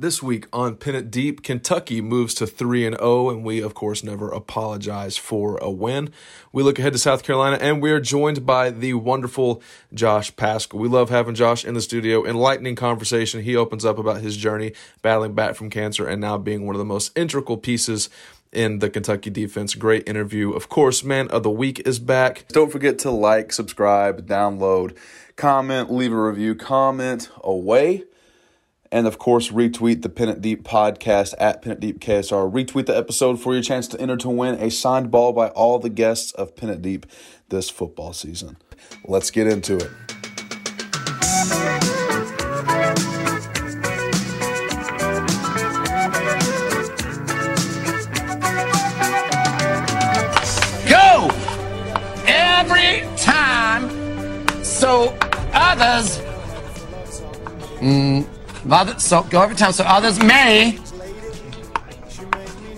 This week on It Deep, Kentucky moves to 3 and 0 and we of course never apologize for a win. We look ahead to South Carolina and we are joined by the wonderful Josh Paschal. We love having Josh in the studio. Enlightening conversation. He opens up about his journey battling back from cancer and now being one of the most integral pieces in the Kentucky defense. Great interview. Of course, man of the week is back. Don't forget to like, subscribe, download, comment, leave a review, comment away. And of course, retweet the Pin It Deep podcast at Pin It Deep KSR. Retweet the episode for your chance to enter to win a signed ball by all the guests of Pin It Deep this football season. Let's get into it. Go every time so others. Mm, other, so go every time so others may.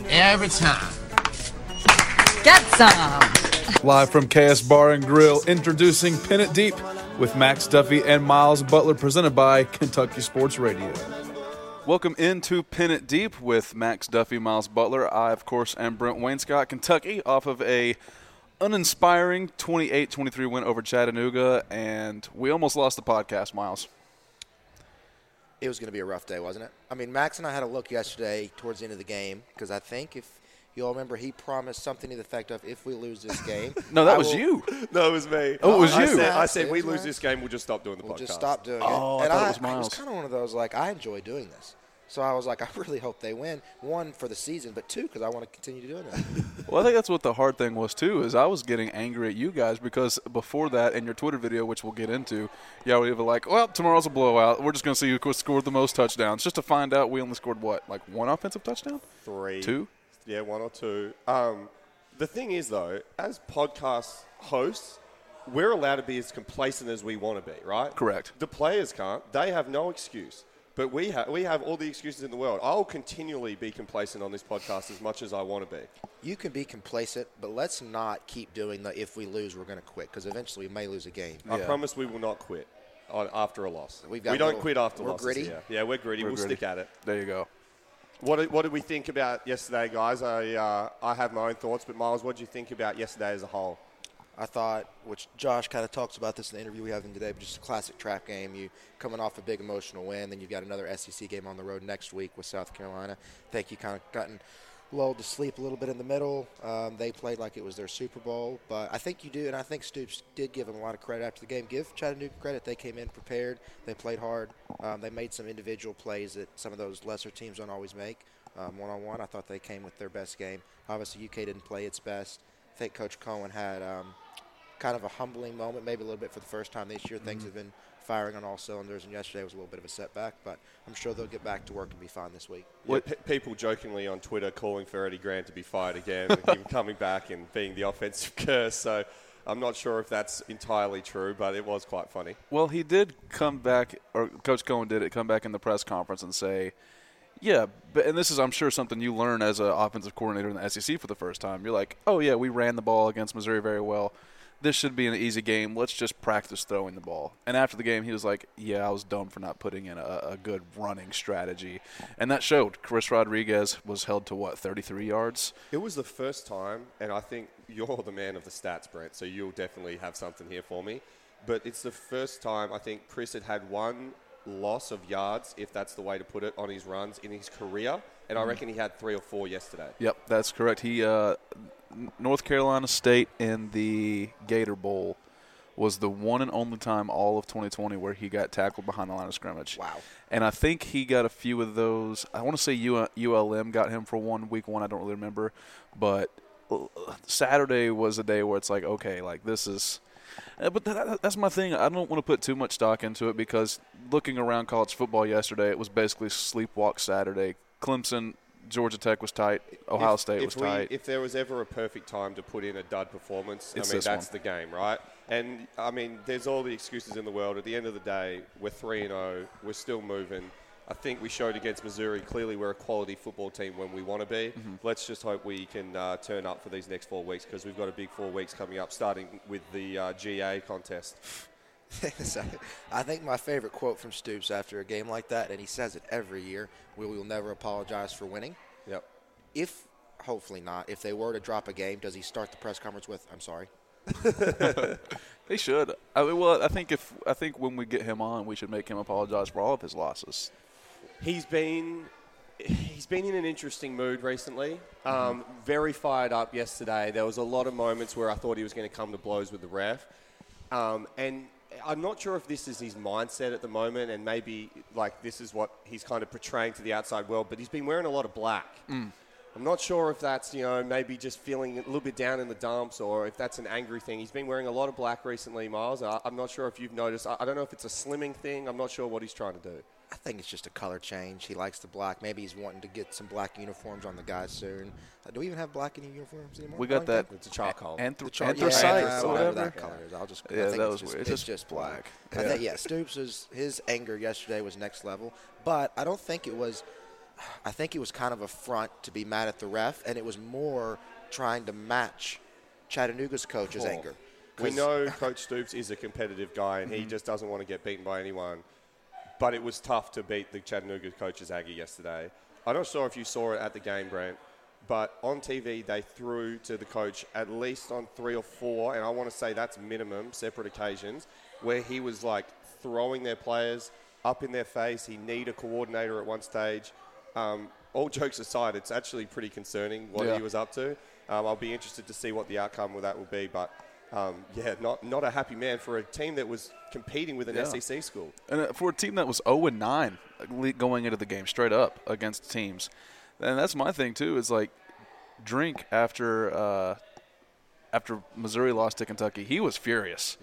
Every time. Get some! Live from KS Bar and Grill, introducing Pin It Deep with Max Duffy and Miles Butler, presented by Kentucky Sports Radio. Welcome into Pin It Deep with Max Duffy, Miles Butler. I, of course, am Brent Wainscott, Kentucky, off of a uninspiring 28-23 win over Chattanooga, and we almost lost the podcast, Miles. It was going to be a rough day, wasn't it? I mean, Max and I had a look yesterday towards the end of the game because I think if you all remember, he promised something to the effect of, "If we lose this game, No, that I was will- you. No, it was me. Oh, it was I you. Said, I said, we lose Max. this game, we'll just stop doing the We'll podcast. just stop doing Oh, I it." And thought it I, was I was kind of one of those like I enjoy doing this, so I was like, I really hope they win. One for the season, but two because I want to continue doing it. Well, I think that's what the hard thing was too. Is I was getting angry at you guys because before that, in your Twitter video, which we'll get into, y'all were like, "Well, tomorrow's a blowout. We're just going to see who scored the most touchdowns." Just to find out, we only scored what, like one offensive touchdown? Three. Two? Yeah, one or two. Um, the thing is, though, as podcast hosts, we're allowed to be as complacent as we want to be, right? Correct. The players can't. They have no excuse. But we, ha- we have all the excuses in the world. I'll continually be complacent on this podcast as much as I want to be. You can be complacent, but let's not keep doing the "if we lose, we're going to quit" because eventually we may lose a game. I Yeah. promise we will not quit on, after a loss. We've got we don't little- quit after a loss. we're losses gritty. here. Yeah, we're gritty. We're we'll gritty. stick at it. There you go. What did, what did we think about yesterday, guys? I, uh, I have my own thoughts, but Miles, what did you think about yesterday as a whole? I thought, which Josh kind of talks about this in the interview we have him today, but just a classic trap game. You coming off a big emotional win, then you've got another SEC game on the road next week with South Carolina. I think you kind of gotten lulled to sleep a little bit in the middle. Um, they played like it was their Super Bowl, but I think you do, and I think Stoops did give them a lot of credit after the game. Give Chattanooga credit; they came in prepared, they played hard, um, they made some individual plays that some of those lesser teams don't always make. One on one, I thought they came with their best game. Obviously, UK didn't play its best. I think Coach Coen had um, kind of a humbling moment, maybe a little bit for the first time this year. Things mm-hmm. have been firing on all cylinders, and yesterday was a little bit of a setback, but I'm sure they'll get back to work and be fine this week. Yeah, pe- people jokingly on Twitter calling for Eddie Gran to be fired again, him coming back and being the offensive curse. So I'm not sure if that's entirely true, but it was quite funny. Well, he did come back, or Coach Coen did it, come back in the press conference and say, yeah, but, and this is, I'm sure, something you learn as an offensive coordinator in the SEC for the first time. You're like, oh, yeah, we ran the ball against Missouri very well. This should be an easy game. Let's just practice throwing the ball. And after the game, he was like, yeah, I was dumb for not putting in a, a good running strategy. And that showed. Chris Rodriguez was held to, what, 33 yards? It was the first time, and I think you're the man of the stats, Brent, so you'll definitely have something here for me. But it's the first time I think Chris had had one loss of yards, if that's the way to put it, on his runs in his career. And I reckon he had three or four yesterday. Yep, that's correct. He uh, North Carolina State in the Gator Bowl was the one and only time all of 2020 where he got tackled behind the line of scrimmage. Wow. And I think he got a few of those. I want to say ULM got him for one week one. I don't really remember, but uh, Saturday was a day where it's like, okay, like this is Uh, but that, that's my thing. I don't want to put too much stock into it because looking around college football yesterday, it was basically sleepwalk Saturday. Clemson, Georgia Tech was tight. Ohio if, State if was we, tight. If there was ever a perfect time to put in a dud performance, It's I mean that's one. the game, right? And I mean, there's all the excuses in the world. At the end of the day, we're three and zero. We're still moving. I think we showed against Missouri clearly we're a quality football team when we want to be. Mm-hmm. Let's just hope we can uh, turn up for these next four weeks because we've got a big four weeks coming up, starting with the uh, GA contest. So, I think my favorite quote from Stoops after a game like that, and he says it every year: "We will never apologize for winning." Yep. If, hopefully not, if they were to drop a game, does he start the press conference with, "I'm sorry"? They should. I mean, well, I think if I think when we get him on, we should make him apologize for all of his losses. He's been he's been in an interesting mood recently. Um, very fired up yesterday. There was a lot of moments where I thought he was going to come to blows with the ref, um, and I'm not sure if this is his mindset at the moment, and maybe like this is what he's kind of portraying to the outside world. But he's been wearing a lot of black. Mm. I'm not sure if that's you know maybe just feeling a little bit down in the dumps, or if that's an angry thing. He's been wearing a lot of black recently, Miles. I, I'm not sure if you've noticed. I, I don't know if it's a slimming thing. I'm not sure what he's trying to do. I think it's just a color change. He likes the black. Maybe he's wanting to get some black uniforms on the guys soon. Uh, do we even have black in uniforms anymore? We got that. It's a charcoal. Anth- The char- anthracite, yeah, or whatever whatever. that color is. I'll just. I Yeah, think that it's was just, weird. It's It's just just black. black. I think yeah, Stoops is his anger yesterday was next level, but I don't think it was. I think it was kind of a front to be mad at the ref, and it was more trying to match Chattanooga's coach's Cool. anger. We 'Cause- know Coach Stoops is a competitive guy, and he just doesn't want to get beaten by anyone. But it was tough to beat the Chattanooga coach's Aggie yesterday. I'm not sure if you saw it at the game, Brent, but on TV they threw to the coach at least on three or four, and I want to say that's minimum separate occasions where he was like throwing their players up in their face. He need a coordinator at one stage. Um, all jokes aside, it's actually pretty concerning what Yeah. he was up to. Um, I'll be interested to see what the outcome of that will be, but um, yeah, not not a happy man for a team that was competing with an Yeah. SEC school. And uh, for a team that was 0 and 9 going into the game straight up against teams, and that's my thing too. Is like drink after uh, after Missouri lost to Kentucky, he was furious.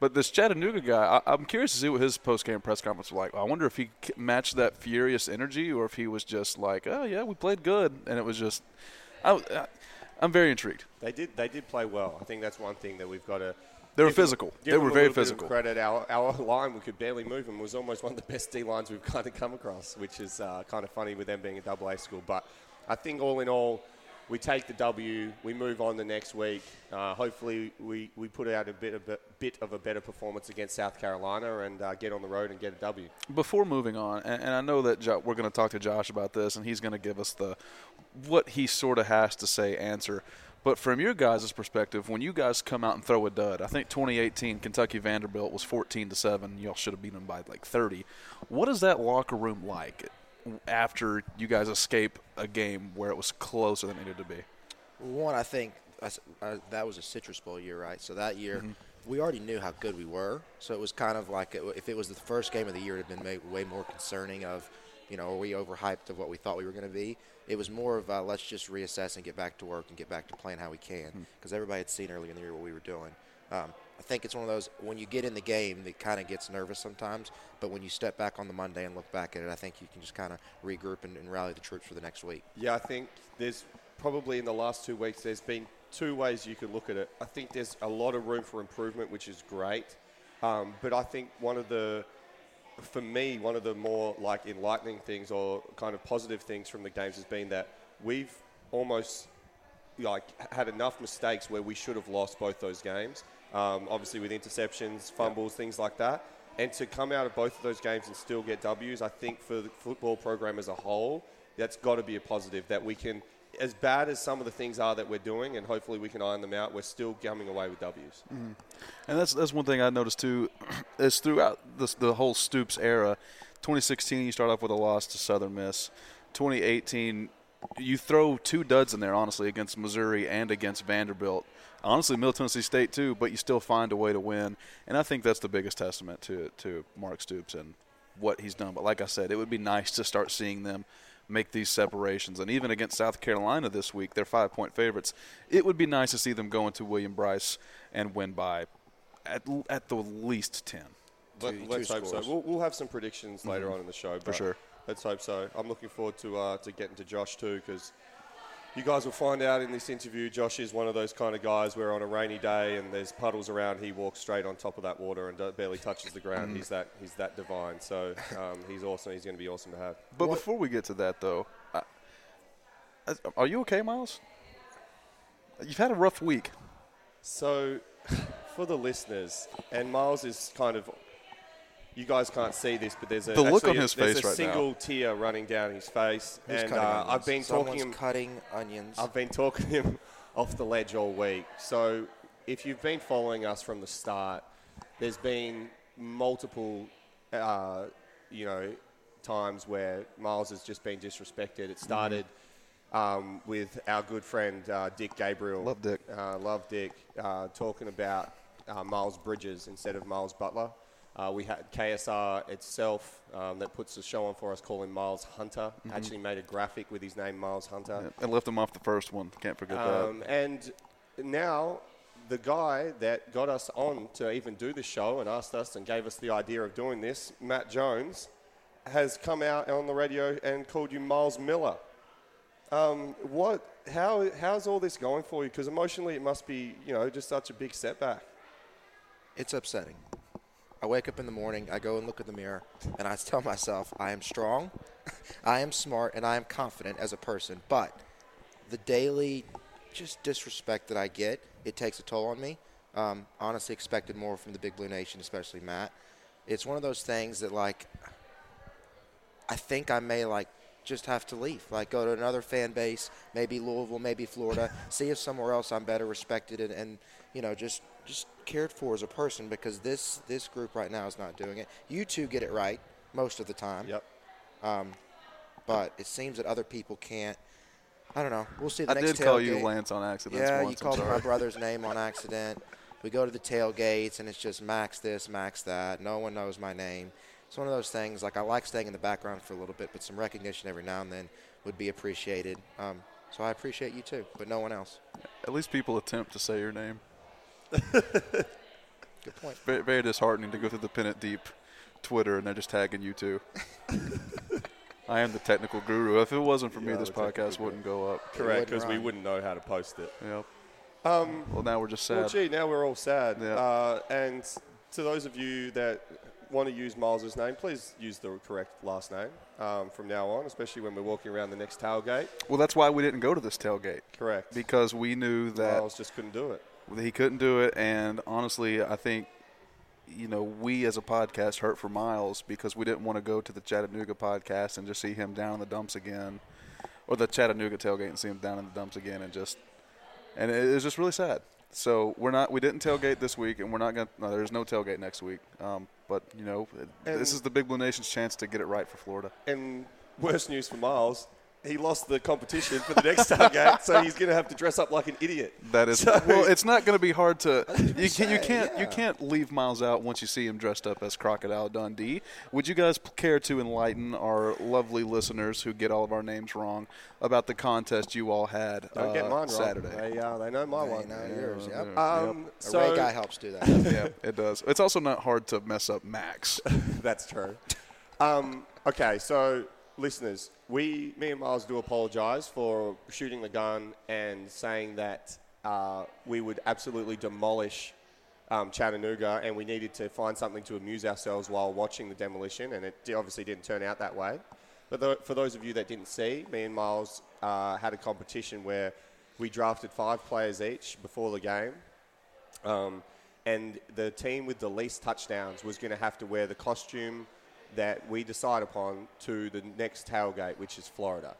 But this Chattanooga guy, I, I'm curious to see what his post game press conference was like. I wonder if he matched that furious energy, or if he was just like, "Oh yeah, we played good," and it was just. I, I, I'm very intrigued. They did they did play well. I think that's one thing that we've got to. They were physical. They were very little bit of physical. Credit our our line we could barely move and was almost one of the best D lines we've kind of come across, which is uh, kind of funny with them being a double A school. But I think all in all, we take the W. We move on the next week. Uh, hopefully, we, we put out a bit of a bit of a better performance against South Carolina and uh, get on the road and get a W. before moving on, and, and I know that jo- we're going to talk to Josh about this, and he's going to give us the what he sort of has to say answer. But from your guys' perspective, when you guys come out and throw a dud, I think 2018 Kentucky Vanderbilt was 14 to seven. Y'all should have beaten them by like 30. What is that locker room like after you guys escape a game where it was closer than it needed to be? One, I think I uh, that was a Citrus Bowl year, right? So that year, we already knew how good we were. So it was kind of like it, if it was the first game of the year, it had been made way more concerning of, you know, are we overhyped of what we thought we were going to be? It was more of uh, let's just reassess and get back to work and get back to playing how we can because everybody had seen early in the year what we were doing. Um, I think it's one of those when you get in the game, it kind of gets nervous sometimes. But when you step back on the Monday and look back at it, I think you can just kind of regroup and, and rally the troops for the next week. Yeah, I think there's probably in the last two weeks there's been two ways you could look at it. I think there's a lot of room for improvement, which is great. Um, but I think one of the, for me, one of the more like enlightening things or kind of positive things from the games has been that we've almost like had enough mistakes where we should have lost both those games. Um, obviously with interceptions, fumbles, things like that. And to come out of both of those games and still get W's, I think for the football program as a whole, that's got to be a positive that we can, as bad as some of the things are that we're doing, and hopefully we can iron them out, we're still coming away with W's. And that's that's one thing I noticed too, is throughout this, the whole Stoops era, 2016 you start off with a loss to Southern Miss, 2018 you throw two duds in there honestly against Missouri and against Vanderbilt, honestly Middle Tennessee State too, but you still find a way to win, and I think that's the biggest testament to to Mark Stoops and what he's done. But like I said, it would be nice to start seeing them make these separations. And even against South Carolina this week, they're five point favorites. It would be nice to see them go into Williams-Brice and win by at at the least ten. Let, Two- let's two hope so. We'll, we'll have some predictions later Mhm. on in the show. For but sure. Let's hope so. I'm looking forward to uh, to getting to Josh too because you guys will find out in this interview. Josh is one of those kind of guys where on a rainy day and there's puddles around, he walks straight on top of that water and barely touches the ground. Mhm. He's that he's that divine. So um, he's awesome. He's going to be awesome to have. But before we get to that, though, I, I- are you okay, Miles? You've had a rough week. So, for the listeners, and Miles is kind of, you guys can't see this, but there's a The look on a- his there's face a right now. single tear running down his face, Who's and cutting uh. I've been Someone's talking him cutting onions. I've been talking him off the ledge all week. So, if you've been following us from the start, there's been multiple, uh, you know, times where Miles has just been disrespected. It started um, with our good friend uh, Dick Gabriel. Love Dick. Uh, love Dick. Uh, talking about uh, Miles Bridges instead of Miles Butler. Uh, we had KSR itself um, that puts the show on for us, calling Miles Hunter. Mhm. Actually made a graphic with his name, Miles Hunter. Yeah, and left him off the first one. Can't forget Um, and now the guy that got us on to even do this show and asked us and gave us the idea of doing this, Matt Jones, has come out on the radio and called you Miles Miller. Um, what? How? How's all this going for you? Because emotionally, it must be, you know, just such a big setback. It's upsetting. I wake up in the morning, I go and look in the mirror, and I tell myself, I am strong, I am smart, and I am confident as a person. But the daily just disrespect that I get, it takes a toll on me. Um, honestly, expected more from the Big Blue Nation, especially Matt. It's one of those things that, like, I think I may, like, just have to leave. Like, go to another fan base, maybe Louisville, maybe Florida, see if somewhere else I'm better respected and, and you know, just just cared for as a person because this this group right now is not doing it. You two get it right most of the time. Yep. Um, but it seems that other people can't. I don't know. We'll see. The I next did call you. Lance on accident Yeah, once, you called my brother's name on accident. We go to the tailgates and it's just max this, max that. No one knows my name. It's one of those things. Like I like staying in the background for a little bit, but some recognition every now and then would be appreciated. Um, so I appreciate you too, but no one else. At least people attempt to say your name. Good point. Very, very disheartening to go through the Pin It Deep Twitter and they're just tagging you two. I am the technical guru. If it wasn't for me, You are this the technical podcast wouldn't go up. Correct, because we wouldn't know how to post it. Yep. Um, well, now we're just sad. Well, gee, now we're all sad. Yeah. Uh, and to those of you that want to use Miles's name, please use the correct last name um, from now on, especially when we're walking around the next tailgate. Well, that's why we didn't go to this tailgate. Correct. Because we knew that Miles just couldn't do it. He couldn't do it, and honestly, I think you know we as a podcast hurt for Miles because we didn't want to go to the Chattanooga podcast and just see him down in the dumps again, or the Chattanooga tailgate and see him down in the dumps again, and just and it was just really sad. So we're not we didn't tailgate this week, and we're not gonna. No, there's no tailgate next week. Um, but you know, this is the Big Blue Nation's chance to get it right for Florida. And worst news for Miles, he lost the competition for the next tailgate, so he's going to have to dress up like an idiot. That is So- well. It's not going to be hard to. You, can, you can't yeah. You can't leave Miles out once you see him dressed up as Crocodile Dundee. Would you guys care to enlighten our lovely listeners who get all of our names wrong about the contest you all had Don't uh, get mine wrong. Saturday? They, uh, they know my They one. know yours, yep. Yep. Um, A so Ray guy helps do that. yeah, it does. It's also not hard to mess up Max. That's true. Um, okay, so listeners, we, me and Miles, do apologise for shooting the gun and saying that uh, we would absolutely demolish um, Chattanooga, and we needed to find something to amuse ourselves while watching the demolition, and it obviously didn't turn out that way. But tho- for those of you that didn't see, me and Miles uh, had a competition where we drafted five players each before the game. Um, and the team with the least touchdowns was going to have to wear the costume that we decide upon to the next tailgate, which is Florida.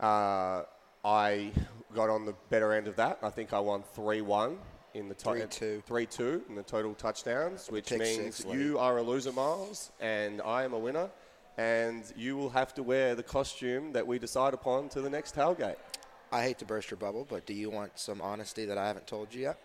Uh, I got on the better end of that. I think I won 3 1 in the to- 3-2. 3 2 in the total touchdowns, which pick means six you are a loser, Miles, and I am a winner. And you will have to wear the costume that we decide upon to the next tailgate. I hate to burst your bubble, but do you want some honesty that I haven't told you yet?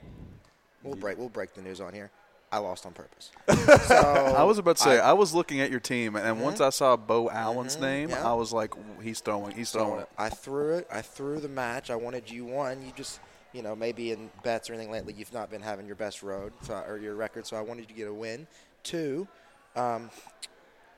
We'll break. We'll break the news on here. I lost on purpose. so I was about to say I, was looking at your team, and Mhm. once I saw Bo Allen's name, yeah. I was like, he's throwing. He's throwing So it. I threw it. I threw the match. I wanted you one. You just you know, maybe in bets or anything lately, you've not been having your best road so, or your record. So I wanted you to get a win. Two, um,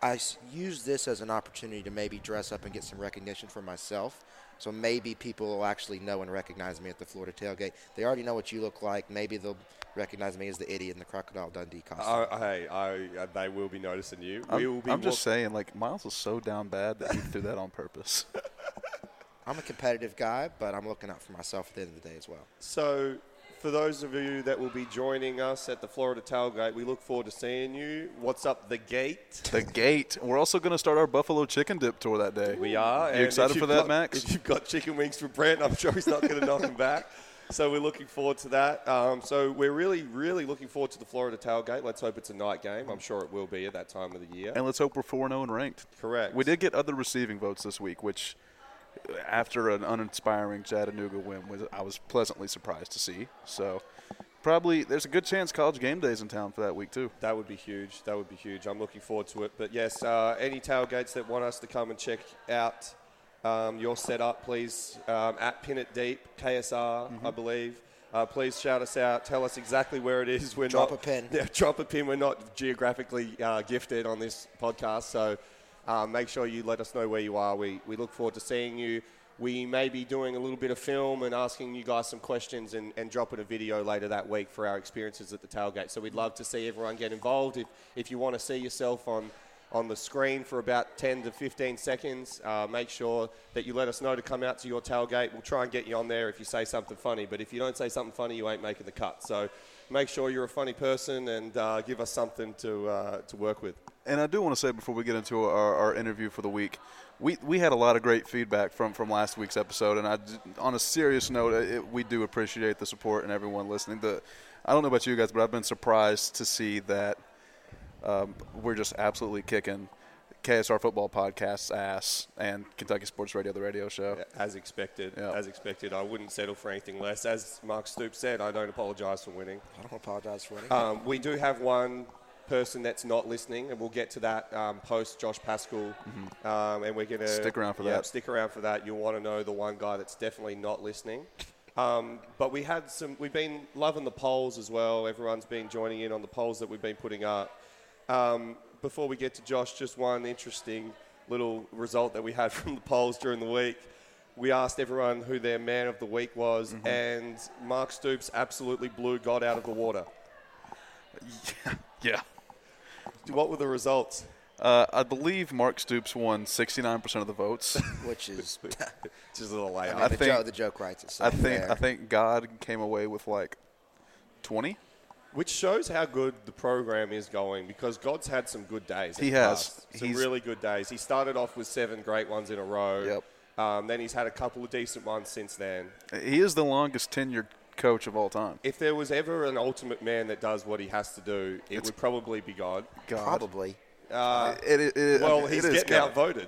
I s- use this as an opportunity to maybe dress up and get some recognition for myself. So maybe people will actually know and recognize me at the Florida tailgate. They already know what you look like. Maybe they'll recognize me as the idiot in the Crocodile Dundee costume. Uh, hey, I, uh, they will be noticing you. I'm, we will be I'm just walk- saying, like Miles is so down bad that he threw that on purpose. I'm a competitive guy, but I'm looking out for myself at the end of the day as well. So, for those of you that will be joining us at the Florida Tailgate, we look forward to seeing you. What's up, the gate? the gate. We're also going to start our Buffalo Chicken Dip tour that day. We are. You excited for that, got- Max? If you've got chicken wings for Brent, I'm sure he's not going to knock him back. So we're looking forward to that. Um, so we're really, really looking forward to the Florida tailgate. Let's hope it's a night game. I'm sure it will be at that time of the year. And let's hope we're 4 0 and ranked. Correct. We did get other receiving votes this week, which, uh, after an uninspiring Chattanooga win, was I was pleasantly surprised to see. So, probably there's a good chance college game days in town for that week, too. That would be huge. That would be huge. I'm looking forward to it. But yes, uh, any tailgates that want us to come and check out um, your setup, please um, at Pin It Deep KSR, Mm-hmm. I believe. Uh, please shout us out. Tell us exactly where it is. We're Drop not, a pin. Yeah, drop a pin. We're not geographically uh, gifted on this podcast, so uh, make sure you let us know where you are. We we look forward to seeing you. We may be doing a little bit of film and asking you guys some questions and, and dropping a video later that week for our experiences at the tailgate. So we'd love to see everyone get involved. If, if you want to see yourself on, on the screen for about 10 to 15 seconds, uh, make sure that you let us know to come out to your tailgate. We'll try and get you on there if you say something funny. But if you don't say something funny, you ain't making the cut. So make sure you're a funny person and uh, give us something to, uh, to work with. And I do want to say before we get into our, our interview for the week, we, we had a lot of great feedback from, from last week's episode. And I, on a serious note, it, we do appreciate the support and everyone listening. The, I don't know about you guys, but I've been surprised to see that um, we're just absolutely kicking KSR Football Podcast's ass and Kentucky Sports Radio, the radio show. As expected, Yeah. as expected, I wouldn't settle for anything less. As Mark Stoops said, I don't apologise for winning. I don't apologize for anything. Um, we do have one person that's not listening, and we'll get to that um, post Josh Paschal. Um, and we're going to Mm-hmm. Stick around for yeah, that. Stick around for that. You'll want to know the one guy that's definitely not listening. Um, but we had some. We've been loving the polls as well. Everyone's been joining in on the polls that we've been putting up. Um, before we get to Josh, just one interesting little result that we had from the polls during the week. We asked everyone who their man of the week was, Mm-hmm. and Mark Stoops absolutely blew God out of the water. Yeah. What were the results? Uh, I believe Mark Stoops won 69% of the votes. which is, Just a little I layup. mean, I the, think- joke, the joke writes itself. I think there. I think God came away with like 20. Which shows how good the program is going because God's had some good days. He has. past. Some He's- really good days. He started off with seven great ones in a row. Yep. Um, then he's had a couple of decent ones since then. He is the longest tenured coach of all time. If there was ever an ultimate man that does what he has to do, it would probably be God. God. Probably. Uh, It- it- it- well, it he's is getting God. outvoted.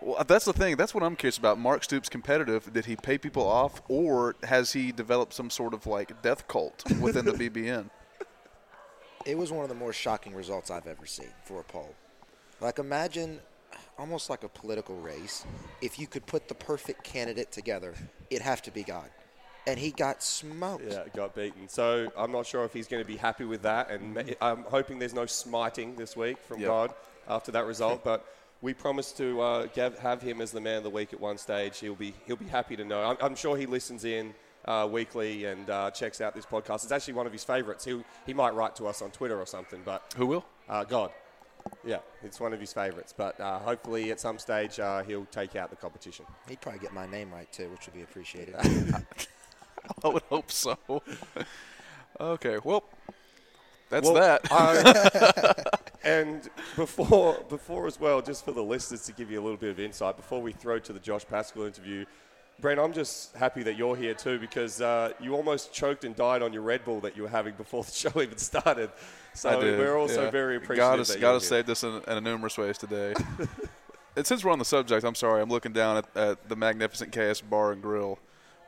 Well, that's the thing. That's what I'm curious about. Mark Stoops competitive. Did he pay people off, or has he developed some sort of like death cult within the BBN? It was one of the more shocking results I've ever seen for a poll. Like, imagine almost like a political race. If you could put the perfect candidate together, it'd have to be God. And he got smoked. Yeah, got beaten. So I'm not sure if he's going to be happy with that, and I'm hoping there's no smiting this week from Yep. God after that result. But we promised to uh, gav- have him as the man of the week at one stage. He'll be he'll be happy to know. I'm, I'm sure he listens in uh, weekly and uh, checks out this podcast. It's actually one of his favourites. He he might write to us on Twitter or something. But Who will? uh, God. Yeah, it's one of his favourites. But uh, hopefully, at some stage, uh, he'll take out the competition. He'd probably get my name right, too, which would be appreciated. I would hope so. okay, well, that's Well, that. And before, before as well, just for the listeners to give you a little bit of insight, before we throw to the Josh Paschal interview, Brent, I'm just happy that you're here too because uh, you almost choked and died on your Red Bull that you were having before the show even started. So we're also yeah. very appreciative. God has, that God you're has here. saved in, in numerous ways today. and since we're on the subject, I'm sorry, I'm looking down at, at the magnificent KS Bar and Grill.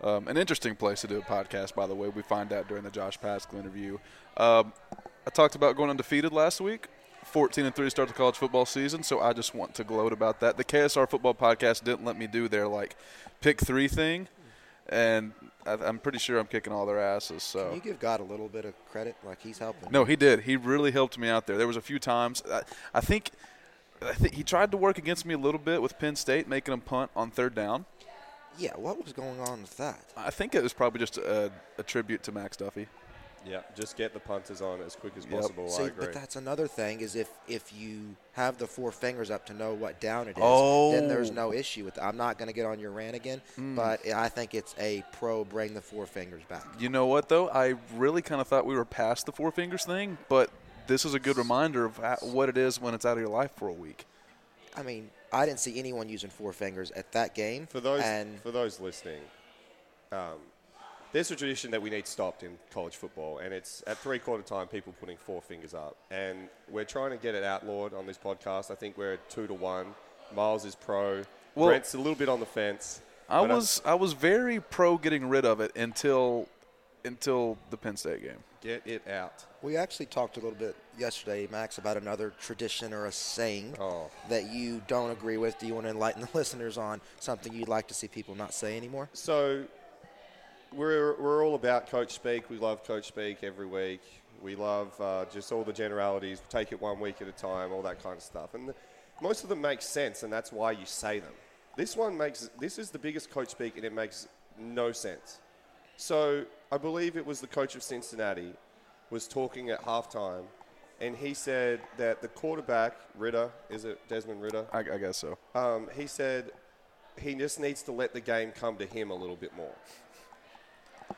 Um, an interesting place to do a podcast, by the way. We find out during the Josh Paschal interview. Um, I talked about going undefeated last week. 14 and 3 to start the college football season, so I just want to gloat about that. The KSR football podcast didn't let me do their like pick three thing, and I, I'm pretty sure I'm kicking all their asses. So Can you give God a little bit of credit? Like he's helping. no, he did. He really helped me out there. There was a few times I, I think I think he tried to work against me a little bit with Penn State, making them punt on third down. Yeah, what was going on with that? I think it was probably just a, a tribute to Max Duffy. Yeah, just get the punters on as quick as Yep. possible. I See, agree. but that's another thing is if if you have the four fingers up to know what down it is, Oh. then there's no issue with that. I'm not going to get on your rant again, Mm. but I think it's a pro bring the four fingers back. You know what though? I really kind of thought we were past the four fingers thing, but this is a good reminder of what it is when it's out of your life for a week. I mean, I didn't see anyone using four fingers at that game. For those and for those listening, um, there's a tradition that we need stopped in college football, and it's at three quarter time people putting four fingers up, and we're trying to get it outlawed on this podcast. I think we're at two to one. Miles is pro. Well- Brent's a little bit on the fence. I but, was I was very pro getting rid of it until until the Penn State game. get it out. we actually talked a little bit yesterday, Max, about another tradition or a saying Oh. that you don't agree with. Do you want to enlighten the listeners on something you'd like to see people not say anymore? So we're, we're all about coach speak. We love coach speak every week. We love uh, just all the generalities. Take it one week at a time, all that kind of stuff. And the, most of them make sense, and that's why you say them. This one makes this is the biggest coach speak, and it makes no sense. So I believe it was the coach of Cincinnati was talking at halftime, and he said that the quarterback Ridder is it Desmond Ridder? I, I guess so. Um, he said he just needs to let the game come to him a little bit more.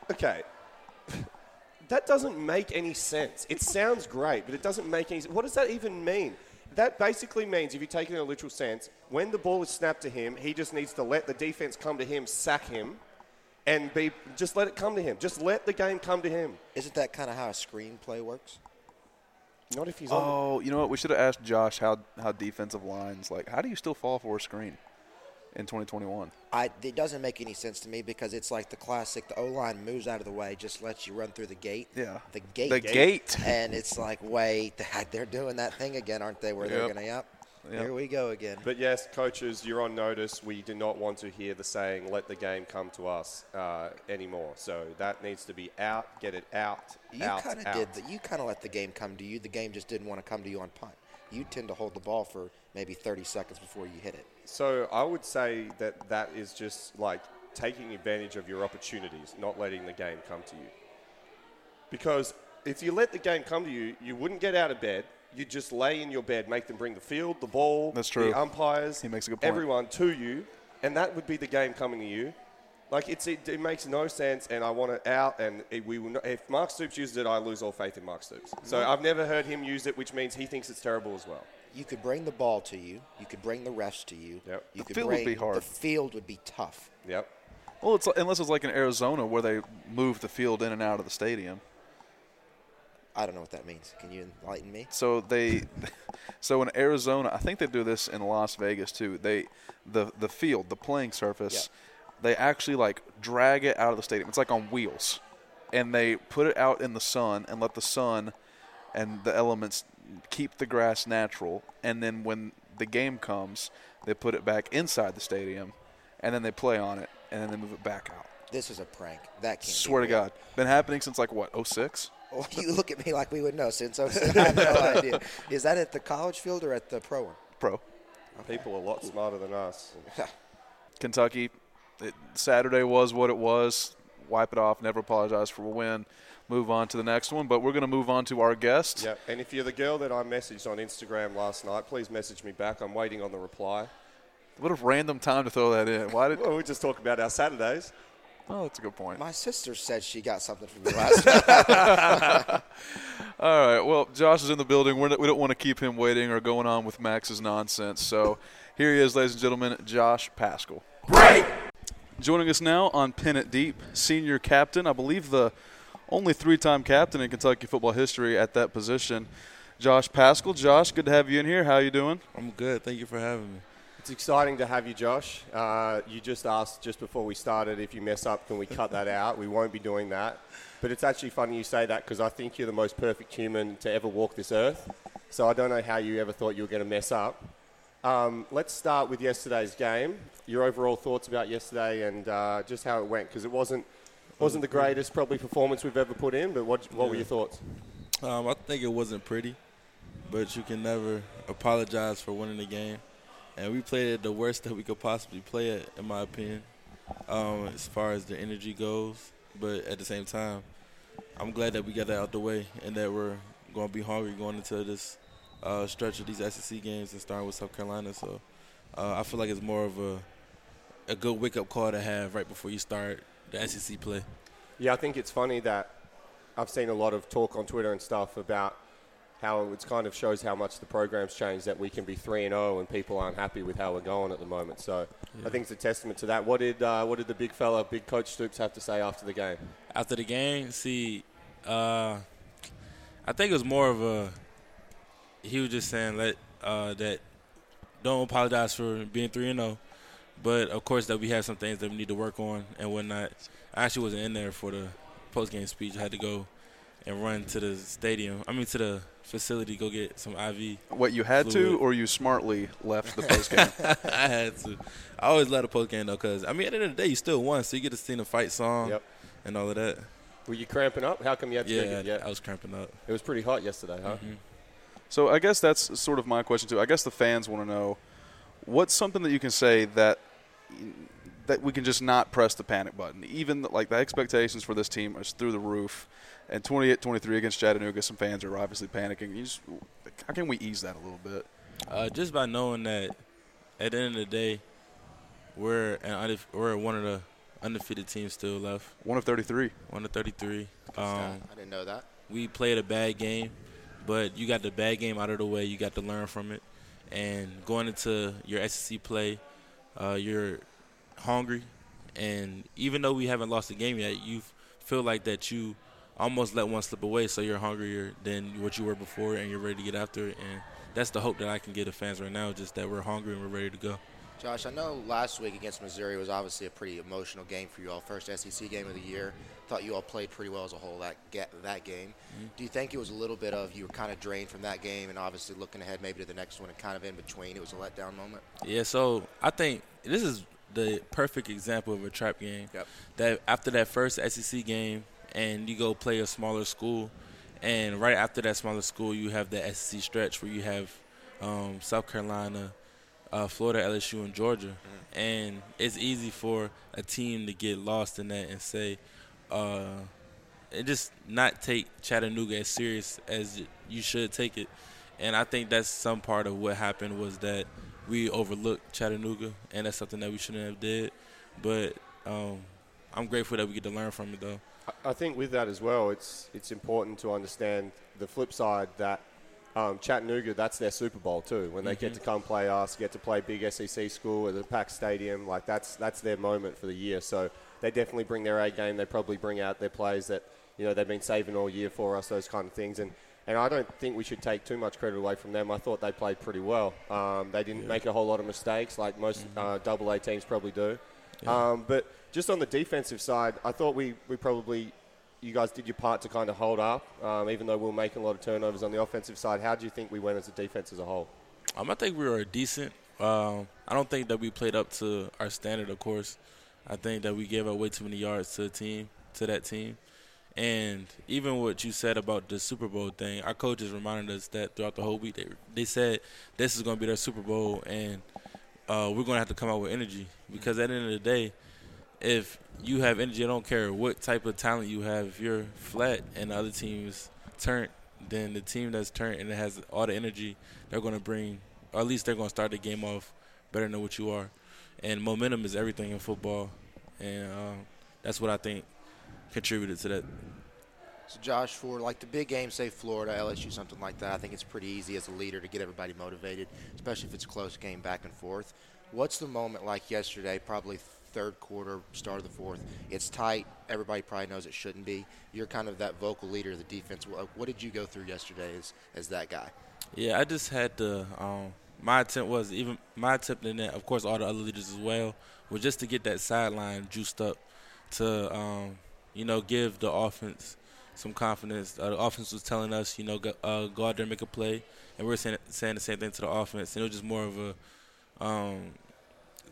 Okay. That doesn't make any sense. It sounds great, but it doesn't make any sense. What does that even mean? That basically means, if you take it in a literal sense, when the ball is snapped to him, he just needs to let the defense come to him, sack him, and be just let it come to him. Just let the game come to him. Isn't that kind of how a screenplay works? Not if he's on. Oh, you know what? We should have asked Josh how how defensive lines like. How do you still fall for a screen in 2021? I, it doesn't make any sense to me because it's like the classic: the O line moves out of the way, just lets you run through the gate. Yeah. the gate. The gate. And it's like, wait, they're doing that thing again, aren't they? Where they're going to, yep, Yep. here we go again. But yes, coaches, you're on notice. We do not want to hear the saying, let the game come to us uh, anymore. So that needs to be out. Get it out. You out, kind of out. did that. You kind of let the game come to you. The game just didn't want to come to you on punt. You tend to hold the ball for maybe 30 seconds before you hit it. So I would say that that is just like taking advantage of your opportunities, not letting the game come to you. Because if you let the game come to you, you wouldn't get out of bed. You'd just lay in your bed, make them bring the field, the ball, That's true. the umpires, He makes a good point. everyone to you, and that would be the game coming to you. Like it's it, it makes no sense, and I want it out. And it, we will not, if Mark Stoops uses it, I lose all faith in Mark Stoops. So I've never heard him use it, which means he thinks it's terrible as well. You could bring the ball to you. You could bring the refs to you. Yep. You The could field would bring be hard. the field would be tough. Yep. Well, it's unless it's like in Arizona where they move the field in and out of the stadium. I don't know what that means. Can you enlighten me? So they, so in Arizona, I think they do this in Las Vegas too. They, the the field, the playing surface, they actually like drag it out of the stadium. It's like on wheels, and they put it out in the sun and let the sun and the elements keep the grass natural. And then when the game comes, they put it back inside the stadium, and then they play on it, and then they move it back out. This is a prank. That can't. be Swear to real. God, been happening since like what 06? Well, you look at me like we would know since oh I have no idea. Is that at the college field or at the pro one? Pro. People are a lot smarter than us. Kentucky. It, Saturday was what it was. Wipe it off. Never apologize for a win. Move on to the next one. But we're going to move on to our guest. Yeah, and if you're the girl that I messaged on Instagram last night, please message me back. I'm waiting on the reply. What a random time to throw that in. Why did? Well, we just talk about our Saturdays. Oh, that's a good point. My sister said she got something from me last night. All right. Well, Josh is in the building. We're not, we don't want to keep him waiting or going on with Max's nonsense. So here he is, ladies and gentlemen, Josh Paschal. Break! Joining us now on Pin It Deep, senior captain, I believe the only three-time captain in Kentucky football history at that position, Josh Paschal. Josh, good to have you in here. How are you doing? I'm good. Thank you for having me. It's exciting to have you, Josh. Uh, you just asked just before we started if you mess up, can we cut that out? We won't be doing that. But it's actually funny you say that because I think you're the most perfect human to ever walk this earth. So I don't know how you ever thought you were going to mess up. Um, let's start with yesterday's game. Your overall thoughts about yesterday and uh, just how it went, because it wasn't wasn't the greatest probably performance we've ever put in. But what what were your thoughts? Um, I think it wasn't pretty, but you can never apologize for winning the game. And we played it the worst that we could possibly play it, in my opinion, um, as far as the energy goes. But at the same time, I'm glad that we got that out the way and that we're going to be hungry going into this uh, stretch of these SEC games and starting with South Carolina. So uh, I feel like it's more of a a good wake up call to have right before you start the SEC play. Yeah, I think it's funny that I've seen a lot of talk on Twitter and stuff about how it kind of shows how much the program's changed that we can be three and zero and people aren't happy with how we're going at the moment. So I think it's a testament to that. What did uh, what did the big fella, big coach Stoops, have to say after the game? after the game, see, uh, I think it was more of a. He was just saying let uh, that don't apologize for being three and zero, but of course that we have some things that we need to work on and whatnot. I actually wasn't in there for the post game speech. I had to go and run to the stadium. I mean to the facility, go get some IV. What you had to, or you smartly left the post game? I had to. I always love the post game though, because I mean at the end of the day you still won, so you get to sing the fight song Yep. and all of that. Were you cramping up? How come you had to Yeah, take it? Yeah, I was cramping up. it was pretty hot yesterday, huh? So I guess that's sort of my question too. I guess the fans want to know what's something that you can say that that we can just not press the panic button. Even like the expectations for this team is through the roof. And 28-23 against Chattanooga, some fans are obviously panicking. You just, how can we ease that a little bit? Uh, just by knowing that at the end of the day, we're an undefe- we're one of the undefeated teams still left. One of 33. One of 33. Um, I didn't know that. we played a bad game, but you got the bad game out of the way. You got to learn from it, and going into your SEC play, uh, you're hungry, and even though we haven't lost a game yet, you feel like that you almost let one slip away, so you're hungrier than what you were before, and you're ready to get after it. And that's the hope that I can give the fans right now, just that we're hungry and we're ready to go. Josh, I know last week against Missouri was obviously a pretty emotional game for you all. First SEC game of the year. Thought you all played pretty well as a whole that get, that game. Mm-hmm. Do you think it was a little bit of you were kind of drained from that game and obviously looking ahead maybe to the next one and kind of in between? It was a letdown moment. Yeah, so I think this is the perfect example of a trap game. Yep. That after that first SEC game, and you go play a smaller school, and right after that smaller school, you have the SEC stretch where you have um, South Carolina, uh, Florida, LSU, and Georgia, and it's easy for a team to get lost in that and say, uh, and just not take Chattanooga as serious as you should take it. And I think that's some part of what happened was that we overlooked Chattanooga, and that's something that we shouldn't have did. But um, I'm grateful that we get to learn from it, though. I think with that as well, it's it's important to understand the flip side that um, Chattanooga, that's their Super Bowl too. When they get to come play us, get to play big SEC school at the packed stadium, like that's that's their moment for the year. So they definitely bring their A game. They probably bring out their players that you know they've been saving all year for us, those kind of things. And and I don't think we should take too much credit away from them. I thought they played pretty well. Um, they didn't make a whole lot of mistakes like most uh, double A teams probably do. Um, but just on the defensive side, I thought we, we probably, you guys did your part to kind of hold up, um, even though we were making a lot of turnovers on the offensive side. How do you think we went as a defense as a whole? Um, I think we were decent. Um, I don't think that we played up to our standard, of course. I think that we gave up way too many yards to the team, to that team. And even what you said about the Super Bowl thing, our coaches reminded us that throughout the whole week. They, they said this is going to be their Super Bowl, and uh, we're going to have to come out with energy. Because at the end of the day, if you have energy, I don't care what type of talent you have. If you're flat and the other team is turned, then the team that's turned and it has all the energy, they're going to bring, or at least they're going to start the game off better than what you are. And momentum is everything in football, and um, that's what I think contributed to that. So, Josh, for like the big game, say Florida, LSU, something like that, I think it's pretty easy as a leader to get everybody motivated, especially if it's a close game back and forth. What's the moment like yesterday, probably third quarter, start of the fourth? It's tight. Everybody probably knows it shouldn't be. You're kind of that vocal leader of the defense. What, did you go through yesterday as, as that guy? Yeah, I just had to. Um, my attempt was even my attempt in that, of course, all the other leaders as well, was just to get that sideline juiced up, to um, you know give the offense some confidence. Uh, the offense was telling us, you know, go, uh, go out there and make a play, and we are saying, saying the same thing to the offense. And it was just more of a um,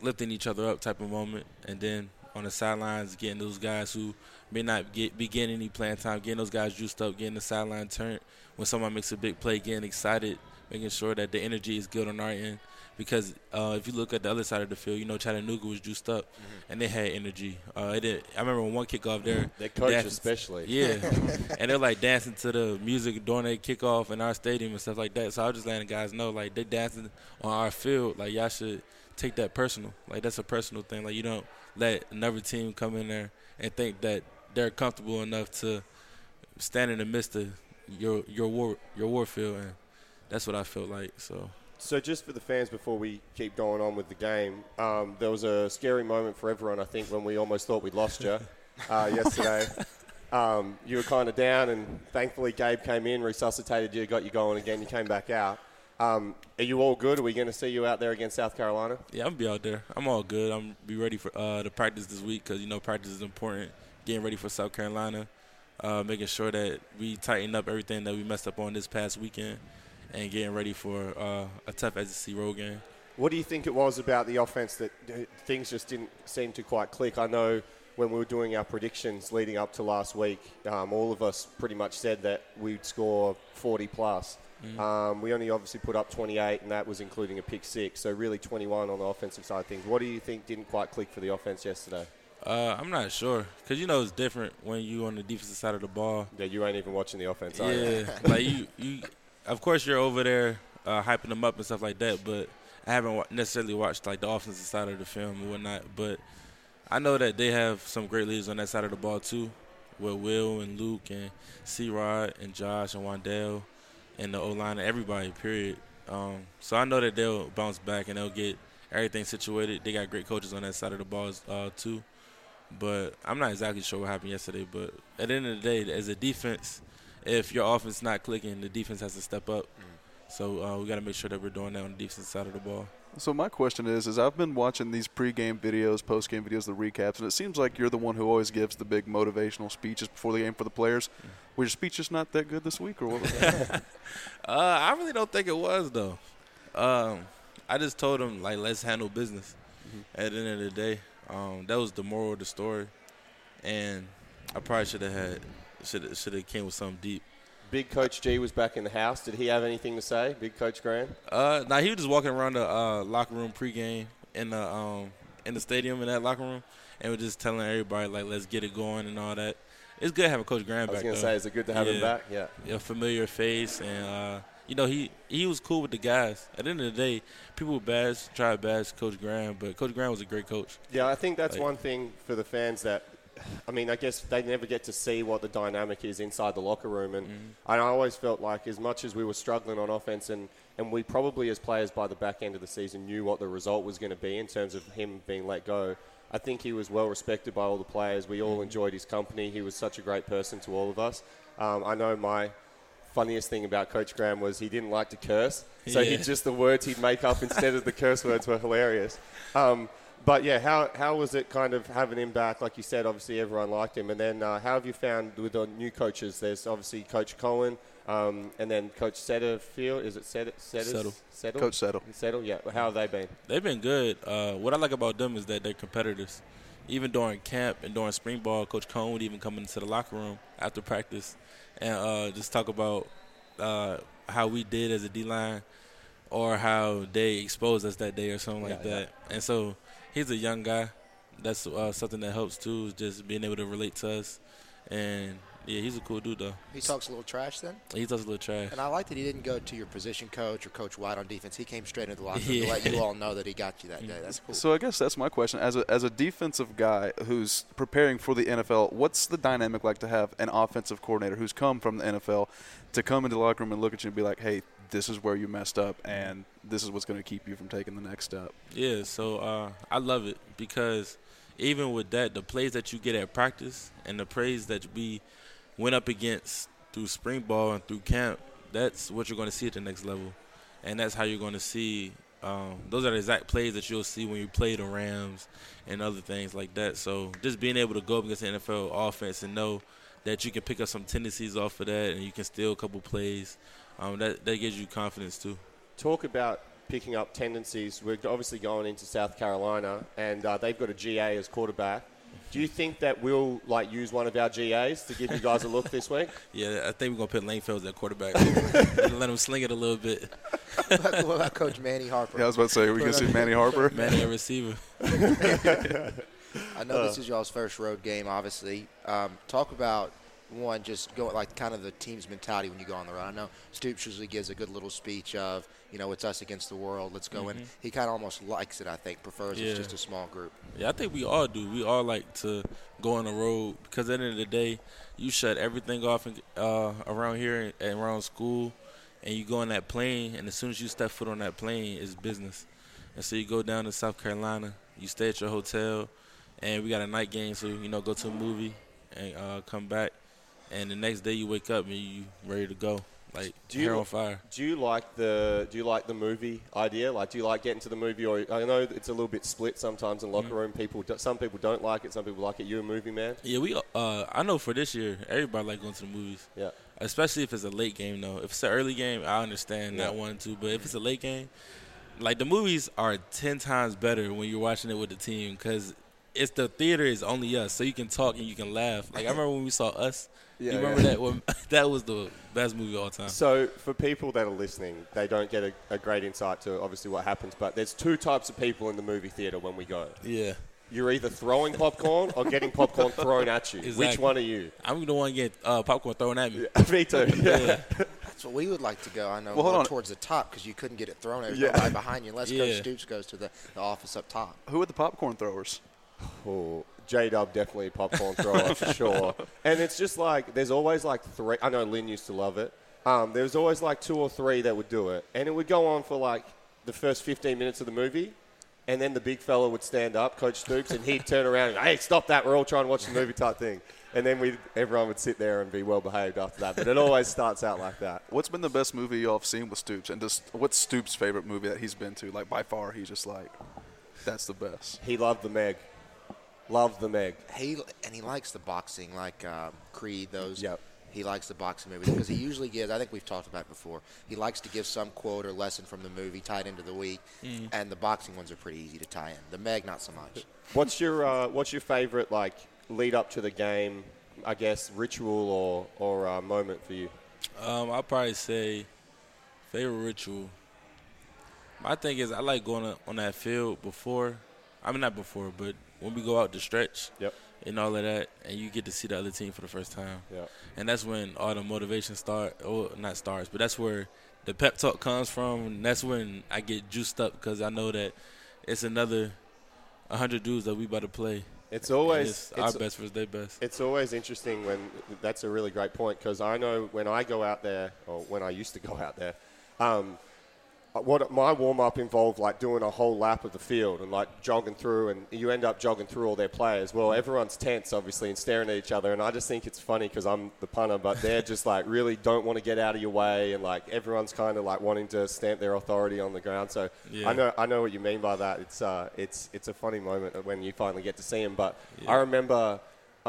lifting each other up type of moment. And then on the sidelines, getting those guys who may not get be getting any playing time, getting those guys juiced up, getting the sideline turned when someone makes a big play, getting excited, making sure that the energy is good on our end. Because uh, if you look at the other side of the field, you know Chattanooga was juiced up, mm-hmm. and they had energy. Uh, did, I remember one kickoff there. Their coach dancing, especially. Yeah, and they're like dancing to the music during their kickoff in our stadium and stuff like that. So I was just letting the guys know, like they're dancing on our field, like y'all should take that personal. Like that's a personal thing. Like you don't let another team come in there and think that they're comfortable enough to stand in the midst of your your war your war field, and that's what I felt like. So. So just for the fans, before we keep going on with the game, um, there was a scary moment for everyone. I think when we almost thought we'd lost you uh, yesterday. Um, you were kind of down, and thankfully Gabe came in, resuscitated you, got you going again. You came back out. Um, are you all good? Are we going to see you out there against South Carolina? Yeah, I'm be out there. I'm all good. I'm be ready for uh, the practice this week because you know practice is important. Getting ready for South Carolina, uh, making sure that we tighten up everything that we messed up on this past weekend, and getting ready for uh, a tough SEC road game. What do you think it was about the offense that things just didn't seem to quite click? I know when we were doing our predictions leading up to last week, um, all of us pretty much said that we'd score 40 plus. Mm. Um, we only obviously put up 28, and that was including a pick six. So really 21 on the offensive side of things. What do you think didn't quite click for the offense yesterday? Uh, I'm not sure because you know it's different when you're on the defensive side of the ball. Yeah, you ain't even watching the offense. Yeah, like you, you, of course you're over there uh, hyping them up and stuff like that, but I haven't necessarily watched like the offensive side of the film and whatnot. But I know that they have some great leaders on that side of the ball too, with Will and Luke and C. Rod and Josh and Wan'Dale and the O line and everybody. Period. Um, so I know that they'll bounce back and they'll get everything situated. They got great coaches on that side of the ball uh, too. But I'm not exactly sure what happened yesterday. But at the end of the day, as a defense, if your offense is not clicking, the defense has to step up. Mm. So uh, we got to make sure that we're doing that on the defense side of the ball. So my question is: is I've been watching these pregame videos, postgame videos, the recaps, and it seems like you're the one who always gives the big motivational speeches before the game for the players. Was your speech just not that good this week, or what? Uh, I really don't think it was though. Um, I just told them like let's handle business. Mm-hmm. At the end of the day, um, that was the moral of the story, and I probably should have had should should have came with something deep. Big Coach G was back in the house. Did he have anything to say, Big Coach Gran? Uh, now he was just walking around the uh, locker room pregame in the um, in the stadium in that locker room, and was just telling everybody like, "Let's get it going" and all that. It's good having Coach Gran back. I was going to say, is it good to have yeah. him back? Yeah, a familiar face, and uh, you know he he was cool with the guys. At the end of the day, people bash try to bash Coach Gran, but Coach Gran was a great coach. Yeah, I think that's like, one thing for the fans that I mean, I guess they never get to see what the dynamic is inside the locker room. And mm. I always felt like, as much as we were struggling on offense, and, and we probably, as players by the back end of the season, knew what the result was going to be in terms of him being let go, I think he was well respected by all the players. We all mm. enjoyed his company. He was such a great person to all of us. Um, I know my funniest thing about Coach Gran was he didn't like to curse. So yeah. he just the words he'd make up instead of the curse words were hilarious. Um, but yeah, how, how was it kind of having him back? Like you said, obviously everyone liked him. And then uh, how have you found with the new coaches? There's obviously Coach Coen um, and then Coach Setterfield. Is it Setter, Settle. Settle? Coach Settle. Settle, yeah. How have they been? They've been good. Uh, what I like about them is that they're competitors. Even during camp and during spring ball, Coach Coen would even come into the locker room after practice and uh, just talk about uh, how we did as a D line or how they exposed us that day or something yeah, like that. Yeah. And so – he's a young guy. That's uh, something that helps too, is just being able to relate to us. And yeah, he's a cool dude though. He talks a little trash then. He talks a little trash. And I like that he didn't go to your position coach or Coach White on defense. He came straight into the locker room yeah. to let you all know that he got you that day. That's cool. So I guess that's my question. As a as a defensive guy who's preparing for the NFL, what's the dynamic like to have an offensive coordinator who's come from the NFL to come into the locker room and look at you and be like, "Hey, this is where you messed up and this is what's going to keep you from taking the next step. Yeah, so uh, I love it because even with that, the plays that you get at practice and the plays that we went up against through spring ball and through camp, that's what you're going to see at the next level. And that's how you're going to see um, those are the exact plays that you'll see when you play the Rams and other things like that. So just being able to go up against the NFL offense and know that you can pick up some tendencies off of that, and you can steal a couple plays. Um, that that gives you confidence too. Talk about picking up tendencies. We're obviously going into South Carolina, and uh, they've got a GA as quarterback. Do you think that we'll like use one of our GAs to give you guys a look this week? Yeah, I think we're gonna put Lane Fields at quarterback. Let him sling it a little bit. what about Coach Manny Harper? Yeah, I was about to say, we can see Manny Harper. Manny a receiver. I know this is y'all's first road game, obviously. Um, talk about one, just go like kind of the team's mentality when you go on the road. I know Stoops usually gives a good little speech of, you know, it's us against the world. Let's go in. Mhm. He kind of almost likes it. I think prefers Yeah. it's just a small group. Yeah, I think we all do. We all like to go on the road because at the end of the day, you shut everything off in, uh, around here and around school, and you go on that plane, and as soon as you step foot on that plane, it's business. And so you go down to South Carolina, you stay at your hotel, and we got a night game, so you know go to a movie and uh, come back, and the next day you wake up and you ready to go, like Do you hair on fire. Do you like the Do you like the movie idea? Like, do you like getting to the movie? Or I know it's a little bit split sometimes in locker room. People, some people don't like it. Some people like it. You a movie man? Yeah, we. Uh, I know for this year, everybody like going to the movies. Yeah. Especially if it's a late game, though. If it's an early game, I understand Yeah. that one too. But if it's a late game, like the movies are ten times better when you're watching it with the team because it's the theater is only us, so you can talk and you can laugh. Like I remember when we saw Us. Yeah, you remember yeah. that? When, that was the best movie of all time. So, for people that are listening, they don't get a, a great insight to obviously what happens. But there's two types of people in the movie theater when we go. Yeah. You're either throwing popcorn or getting popcorn thrown at you. Which one are you? I'm the one getting uh, popcorn thrown at me. Me too. Yeah. That's what we would like to go. I know Well, hold on. towards the top because you couldn't get it thrown. at Yeah. no guy behind you unless Yeah. Coach Stoops goes to the, the office up top. Who are the popcorn throwers? Oh, J Dub definitely a popcorn thrower for sure. And it's just like there's always like three. I know Lynn used to love it. Um, there was always like two or three that would do it, and it would go on for like the first 15 minutes of the movie. And then the big fella would stand up, Coach Stoops, and he'd turn around and, hey, stop that, we're all trying to watch the movie type thing. And then we everyone would sit there and be well behaved after that. But it always starts out like that. What's been the best movie y'all have seen with Stoops? And just what's Stoops' favorite movie that he's been to? Like by far, he's just like, that's the best. He loved the Meg. Loved the Meg. He and he likes the boxing, like um, Creed. Those. Yep. He likes the boxing movies because he usually gives. I think we've talked about it before. He likes to give some quote or lesson from the movie tied into the week, Mm. and the boxing ones are pretty easy to tie in. The Meg, not so much. What's your uh, What's your favorite like lead up to the game? I guess ritual or or uh, moment for you. Um, I'll probably say favorite ritual. My thing is I like going on- on that field before. I mean not before, but when we go out to stretch. Yep. And all of that, and you get to see the other team for the first time. Yeah. And that's when all the motivation start, or not starts, but that's where the pep talk comes from. And that's when I get juiced up because I know that it's another hundred dudes that we about to play. It's always it's it's- our best versus their best. It's always interesting when that's a really great point because I know when I go out there or when I used to go out there, um, what my warm up involved like doing a whole lap of the field and like jogging through, and you end up jogging through all their players. Well, everyone's tense obviously and staring at each other, and I just think it's funny because I'm the punter, but they're just like really don't want to get out of your way, and like everyone's kind of like wanting to stamp their authority on the ground. So Yeah. I know I know what you mean by that. It's uh, it's it's a funny moment when you finally get to see them. But I remember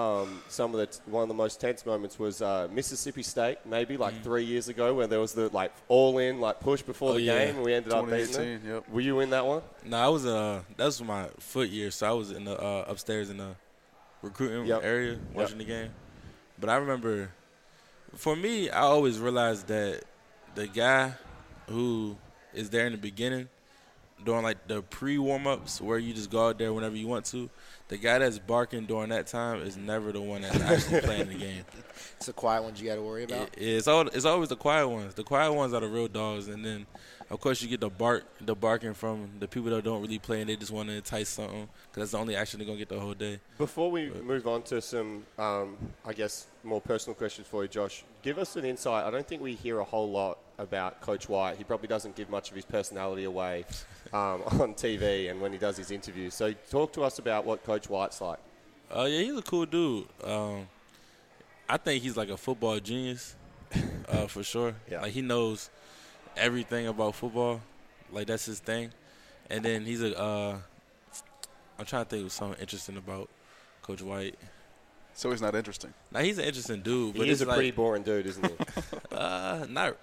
um, some of the t- one of the most tense moments was uh, Mississippi State, maybe like three years ago, where there was the like all in like push before Mm. Oh, the yeah. game, and we ended up beating 2018, them. yep. Were you in that one? No, I was uh that was my foot year, so I was in the uh, upstairs in the recruiting Yep. area watching the game. But I remember, for me, I always realized that the guy who is there in the beginning, during like the pre warm ups, where you just go out there whenever you want to, the guy that's barking during that time is never the one that's actually playing the game. It's the quiet ones you got to worry about. It- it's all it's always the quiet ones. The quiet ones are the real dogs, and then of course you get the bark, the barking from the people that don't really play and they just want to entice something because that's the only action they're gonna get the whole day. Before we move on to some, um, I guess, more personal questions for you, Josh, give us an insight. I don't think we hear a whole lot about Coach White. He probably doesn't give much of his personality away um, on TV and when he does his interviews. So, talk to us about what Coach White's like. Uh, yeah, he's a cool dude. Um, I think he's like a football genius, uh, for sure. Yeah. Like he knows everything about football. Like that's his thing. And then he's a. Uh, I'm trying to think of something interesting about Coach White. So he's not interesting. Now he's an interesting dude, but he's is it's a pretty boring dude, isn't he? uh, not,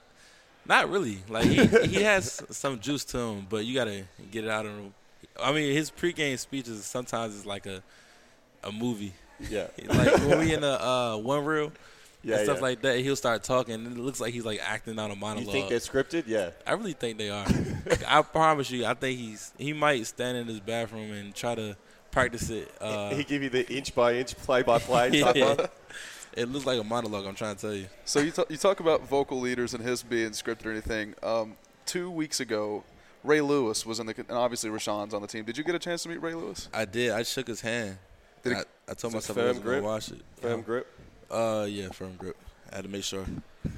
not really. Like he he has some juice to him, but you gotta get it out of him. I mean, his pregame speeches sometimes is like a a movie. yeah. Like when we in the uh, one reel Yeah, and stuff yeah. like that, he'll start talking, and it looks like he's like acting out a monologue. You think they're scripted? Yeah. I really think they are. I promise you. I think he's he might stand in his bathroom and try to practice it. Uh, he give you the inch by inch, play by play type yeah. It looks like a monologue. I'm trying to tell you. So you, t- you talk about vocal leaders and his being scripted or anything. Um, two weeks ago, Ray Lewis was in the, and obviously Rashawn's on the team. Did you get a chance to meet Ray Lewis? I did. I shook his hand. Did I, it- I told myself I firm wasn't gonna grip? watch it. Firm grip. Uh, yeah, firm grip. I had to make sure.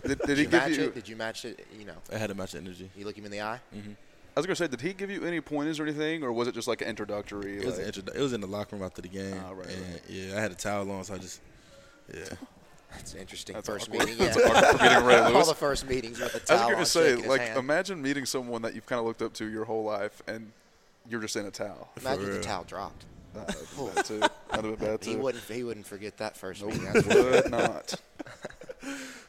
Did, did Did he you give match you? it? Did you match it? You know, I had to match the energy. you look him in the eye. I was gonna say, did he give you any pointers or anything, or was it just like an introductory? It was like- an introdu- It was in the locker room after the game. Ah, right, and right. Yeah, I had a towel on, so I just yeah. That's an interesting That's first awkward. meeting. That's yeah. awkward for meeting Ray All Lewis. the first meetings with the towel I was on, gonna say, shaking his like, hand. imagine meeting someone that you've kind of looked up to your whole life, and you're just in a towel. Imagine if the real. towel dropped. That'd be bad too. That'd have been bad too. He wouldn't. He wouldn't forget that first Nope, meeting. That's for sure. would not.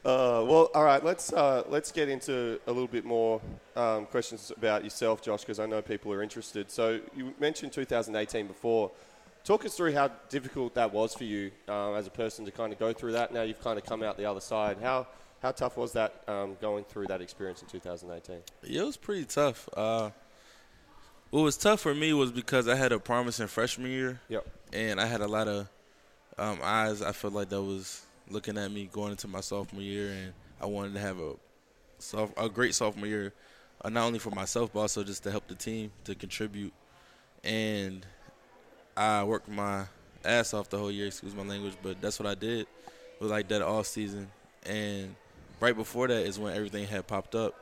Uh, well, all right. Let's uh, let's get into a little bit more um, questions about yourself, Josh, because I know people are interested. So you mentioned 2018 before. Talk us through how difficult that was for you uh, as a person to kind of go through that. Now you've kind of come out the other side. How how tough was that um, going through that experience in 2018? Yeah, it was pretty tough. Uh, what was tough for me was because I had a promising freshman year. Yep. And I had a lot of um, eyes. I felt like that was looking at me going into my sophomore year, and I wanted to have a soph- a great sophomore year, uh, not only for myself but also just to help the team to contribute. And I worked my ass off the whole year. Excuse my language, but that's what I did. It was like that all season, and right before that is when everything had popped up.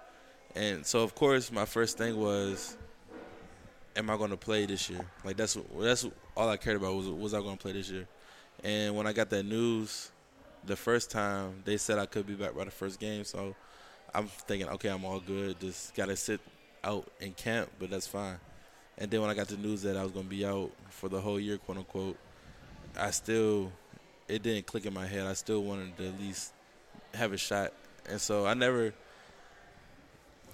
And so, of course, my first thing was, am I going to play this year? Like that's that's all I cared about was was I going to play this year. And when I got that news, the first time they said I could be back by the first game, so I'm thinking, okay, I'm all good. Just got to sit out in camp, but that's fine. And then when I got the news that I was going to be out for the whole year, quote unquote, I still it didn't click in my head. I still wanted to at least have a shot, and so I never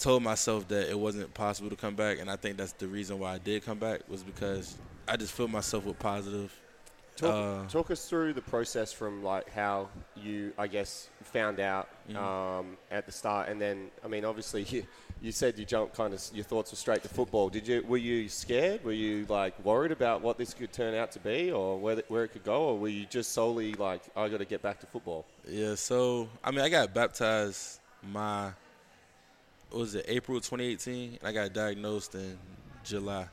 told myself that it wasn't possible to come back. And I think that's the reason why I did come back was because I just filled myself with positive. Talk, uh, talk us through the process from like how you, I guess, found out Mhm. um, at the start, and then I mean, obviously, you, you said you jumped kind of your thoughts were straight to football. Did you? Were you scared? Were you like worried about what this could turn out to be, or where the, where it could go, or were you just solely like, I got to get back to football? Yeah, so I mean, I got baptized my was it April 2018, and I got diagnosed in July.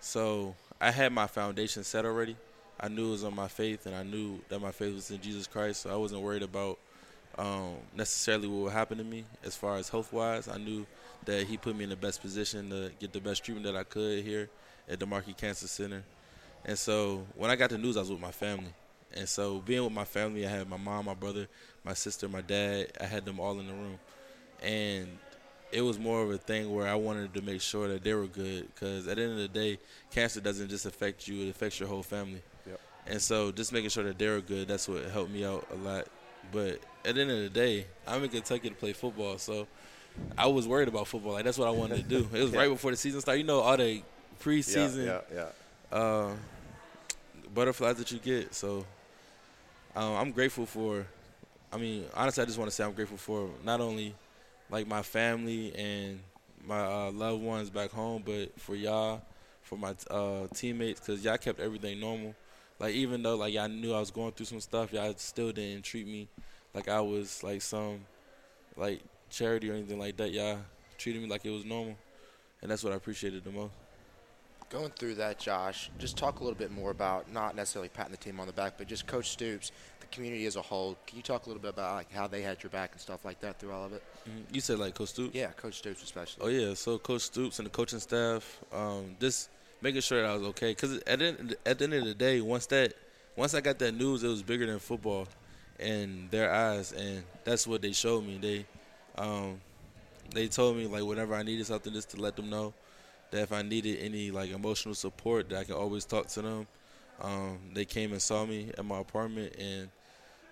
So I had my foundation set already. I knew it was on my faith, and I knew that my faith was in Jesus Christ. So I wasn't worried about um, necessarily what would happen to me as far as health wise. I knew that He put me in the best position to get the best treatment that I could here at the Markey Cancer Center. And so when I got the news, I was with my family. And so being with my family, I had my mom, my brother, my sister, my dad. I had them all in the room, and it was more of a thing where I wanted to make sure that they were good. Because at the end of the day, cancer doesn't just affect you; it affects your whole family. Yep. And so just making sure that they were good, that's what helped me out a lot. But at the end of the day, I'm in Kentucky to play football, so I was worried about football. Like that's what I wanted to do. It was right before the season started. You know, all the preseason Yeah, yeah, yeah. uh, butterflies that you get. So um, I'm grateful for. I mean, honestly, I just want to say I'm grateful for not only like my family and my uh, loved ones back home, but for y'all, for my uh, teammates, because y'all kept everything normal. Like even though like y'all knew I was going through some stuff, y'all still didn't treat me like I was like some like charity or anything like that. Y'all treated me like it was normal, and that's what I appreciated the most. Going through that, Josh, just talk a little bit more about not necessarily patting the team on the back, but just Coach Stoops, the community as a whole. Can you talk a little bit about like how they had your back and stuff like that through all of it? Mhm. You said like Coach Stoops. Yeah, Coach Stoops especially. Oh yeah, so Coach Stoops and the coaching staff, um, just making sure that I was okay. Because at the, end- at the end of the day, once that, once I got that news, it was bigger than football, in their eyes, and that's what they showed me. They, um, they told me like whenever I needed something, just to let them know that if I needed any like emotional support, that I can always talk to them. Um, they came and saw me at my apartment, and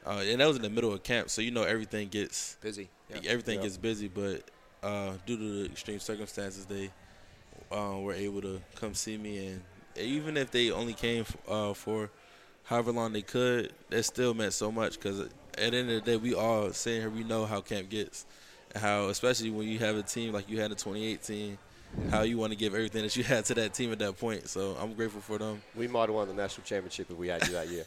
uh, and that was in the middle of camp, so you know everything gets busy. Yeah. Everything Yeah. gets busy, but uh, due to the extreme circumstances, they uh, were able to come see me, and even if they only came uh, for however long they could, that still meant so much because at the end of the day, we all sitting here, we know how camp gets, and how especially when you have a team like you had in 2018, how you want to give everything that you had to that team at that point. So I'm grateful for them. We might have won the national championship if we had you that year.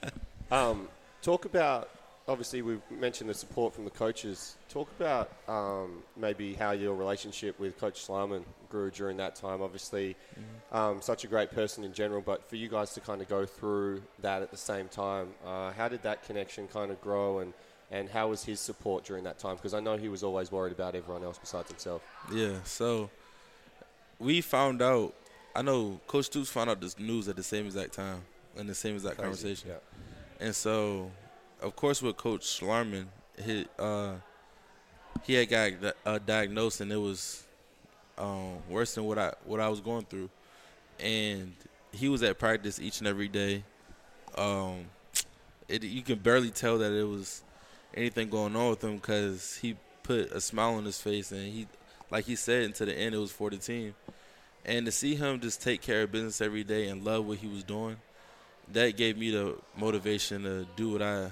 um, talk about, obviously, we've mentioned the support from the coaches. Talk about um, maybe how your relationship with Coach Schlarman grew during that time. Obviously, um, such a great person in general, but for you guys to kind of go through that at the same time, uh, how did that connection kind of grow and, and how was his support during that time? Because I know he was always worried about everyone else besides himself. Yeah, so we found out. I know Coach Stoops found out this news at the same exact time in the same exact Crazy, conversation. yeah. And so, of course, with Coach Schlarman, he uh, he had got uh, diagnosed, and it was um, worse than what I what I was going through. And he was at practice each and every day. Um, it, you can barely tell that it was anything going on with him because he put a smile on his face, and he, like he said, until the end, it was for the team. And to see him just take care of business every day and love what he was doing, that gave me the motivation to do what I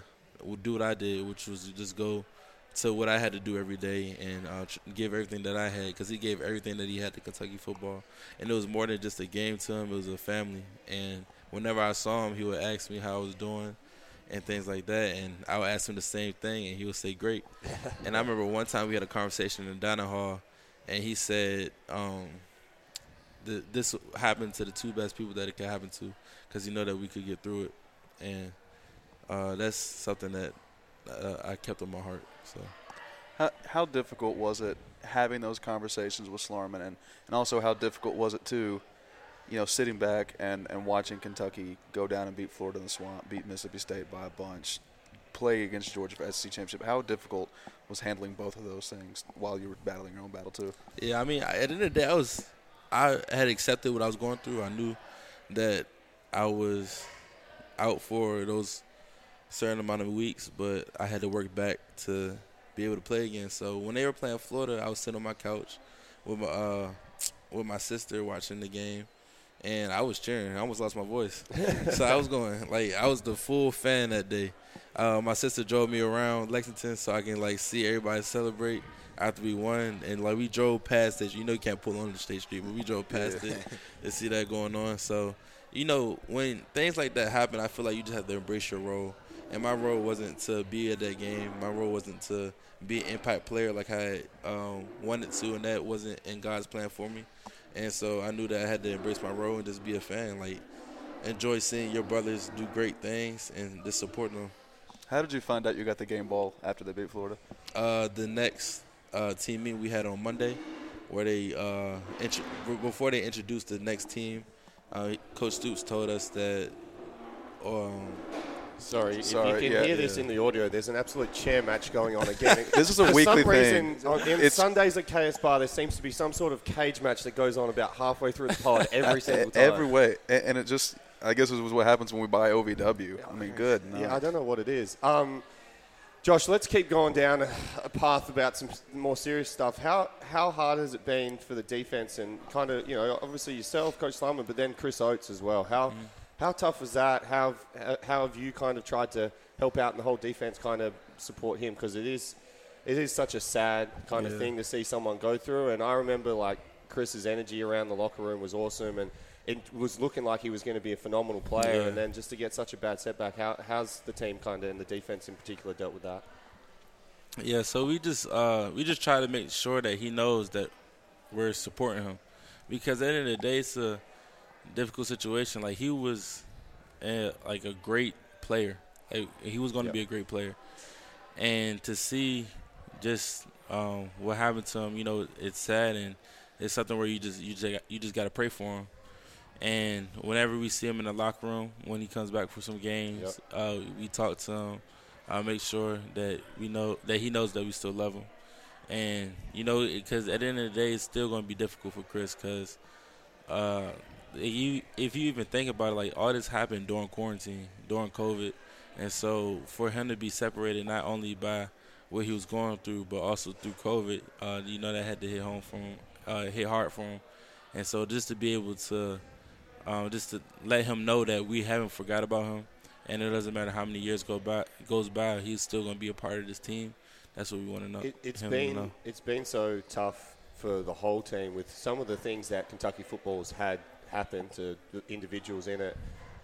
do what I did, which was just go to what I had to do every day and uh, tr- give everything that I had because he gave everything that he had to Kentucky football, and it was more than just a game to him; it was a family. And whenever I saw him, he would ask me how I was doing and things like that, and I would ask him the same thing, and he would say great. and I remember one time we had a conversation in the dining hall, and he said. Um, the, this happened to the two best people that it could happen to because you know that we could get through it and uh, that's something that uh, I kept on my heart so How, how difficult was it having those conversations with Schlarman, and, and also how difficult was it too, you know, sitting back and, and watching Kentucky go down and beat Florida in the Swamp, beat Mississippi State by a bunch, play against Georgia for SEC championship? How difficult was handling both of those things while you were battling your own battle too? yeah I mean at the end of the day I was I had accepted what I was going through I knew that I was out for those certain amount of weeks but I had to work back to be able to play again so when they were playing Florida I was sitting on my couch with my uh, with my sister watching the game and I was cheering. I almost lost my voice. so I was going like I was the full fan that day. Uh, my sister drove me around Lexington so I can like see everybody celebrate after we won, and like we drove past it. You know you can't pull on the state street, but we drove past Yeah. it to see that going on. So you know when things like that happen, I feel like you just have to embrace your role. And my role wasn't to be at that game. My role wasn't to be an impact player like I um, wanted to, and that wasn't in God's plan for me. And so I knew that I had to embrace my role and just be a fan. Like, enjoy seeing your brothers do great things and just supporting them. How did you find out you got the game ball after they beat Florida? Uh, the next uh, team meeting we had on Monday, where they uh, intro- before they introduced the next team, uh, Coach Stoops told us that. Um, Sorry, sorry, if you can yeah, hear this yeah. in the audio, there's an absolute chair match going on again. This is a For weekly some reason, thing. on- in It's- Sundays at KS Bar, there seems to be some sort of cage match that goes on about halfway through the pod every single time. Every way, A- and it just, I guess, it was what happens when we buy OVW. I mean, good. no. Yeah, I don't know what it is. Um, Josh, let's keep going down a, path about some more serious stuff. How how hard has it been for the defense and kind of you know obviously yourself, Coach Schlarman, but then Chris Oats as well. How Mm-hmm. how tough was that? How have- how have you kind of tried to help out and the whole defense kind of support him because it is it is such a sad kind of thing to see someone go through. And I remember like Chris's energy around the locker room was awesome and. It was looking like he was going to be a phenomenal player, Yeah. and then just to get such a bad setback, how, how's the team kind of and the defense in particular dealt with that? Yeah, so we just uh, we just try to make sure that he knows that we're supporting him, because at the end of the day, it's a difficult situation. Like he was, uh, like a great player. Like, he was going to Yeah. be a great player, and to see just um, what happened to him, you know, it's sad and it's something where you just you just you just got to pray for him. And whenever we see him in the locker room, when he comes back for some games, uh, we talk to him. I make sure that we know that he knows that we still love him, and you know, because at the end of the day, it's still going to be difficult for Chris because uh, you if you even think about it, like all this happened during quarantine, during COVID, and so for him to be separated not only by what he was going through, but also through COVID, uh, you know that had to hit home for him, uh, hit hard for him, and so just to be able to, um, just to let him know that we haven't forgot about him, and it doesn't matter how many years go by goes by, he's still going to be a part of this team. That's what we want to know. It, it's him been know. it's been so tough for the whole team with some of the things that Kentucky football's had happen to individuals in it.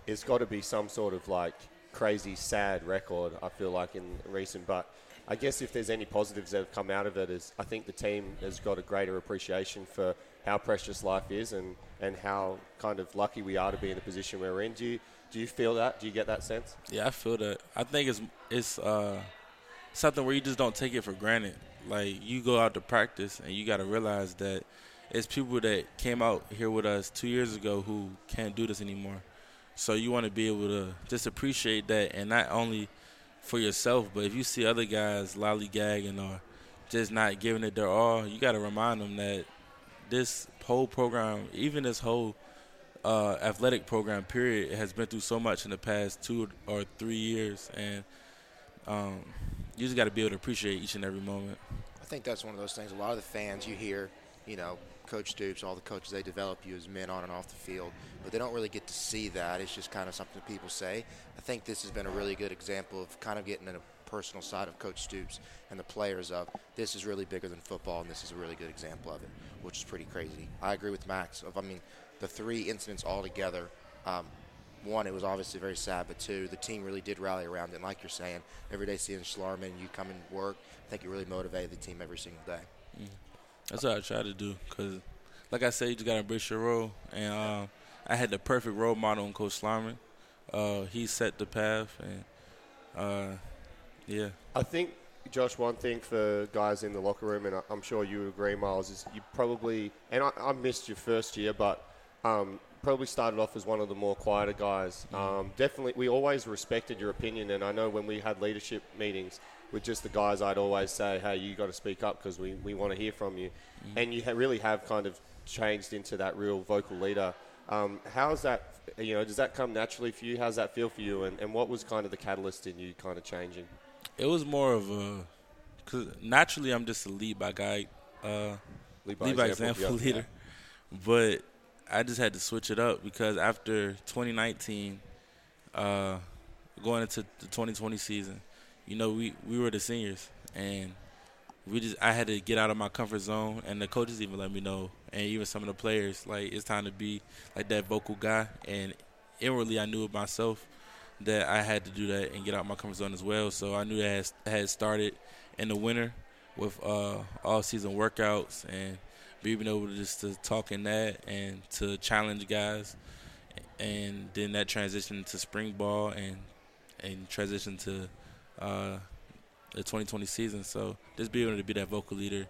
It's got to be some sort of like crazy sad record. I feel like in recent, but I guess if there's any positives that have come out of it is I think the team has got a greater appreciation for how precious life is and, and how kind of lucky we are to be in the position we're in. Do you do you feel that? Do you get that sense? Yeah, I feel that. I think it's it's uh, something where you just don't take it for granted. Like you go out to practice and you got to realize that it's people that came out here with us two years ago who can't do this anymore. So you want to be able to just appreciate that, and not only for yourself, but if you see other guys lollygagging or just not giving it their all, you got to remind them that this whole program, even this whole uh, athletic program period, has been through so much in the past two or three years, and um, you just got to be able to appreciate each and every moment. I think that's one of those things. A lot of the fans you hear, you know, Coach Stoops, all the coaches, they develop you as men on and off the field, but they don't really get to see that. It's just kind of something people say. I think this has been a really good example of kind of getting in a personal side of Coach Stoops and the players of this is really bigger than football, and this is a really good example of it, which is pretty crazy. I agree with Max. Of I mean, the three incidents all together. Um, one, it was obviously very sad, but two, the team really did rally around it. And like you're saying, every day seeing Schlarman, you come and work, I think it really motivated the team every single day. Mm. That's what I try to do because, like I said, you just got to embrace your role. And um, I had the perfect role model in Coach Schlarman. Uh, he set the path, and uh, yeah. I think, Josh, one thing for guys in the locker room, and I'm sure you agree, Miles, is you probably, and I, I missed your first year, but um, probably started off as one of the more quieter guys. Um, definitely, we always respected your opinion, and I know when we had leadership meetings with just the guys, I'd always say, hey, you got to speak up because we, we want to hear from you. And you ha- really have kind of changed into that real vocal leader. Um, how's that, you know, does that come naturally for you? How's that feel for you? And, and what was kind of the catalyst in you kind of changing? It was more of a because naturally I'm just a lead by guy, uh, Lead lead by by, example, example, yeah. leader. But I just had to switch it up because after 2019, uh, going into the 2020 season, you know we we were the seniors and we just I had to get out of my comfort zone and the coaches even let me know and even some of the players like it's time to be like that vocal guy and inwardly I knew it myself that I had to do that and get out my comfort zone as well. So I knew that had started in the winter with uh, all season workouts and being able to just to talk in that and to challenge guys, and then that transition to spring ball and and transition to uh, the 2020 season. So just being able to be that vocal leader,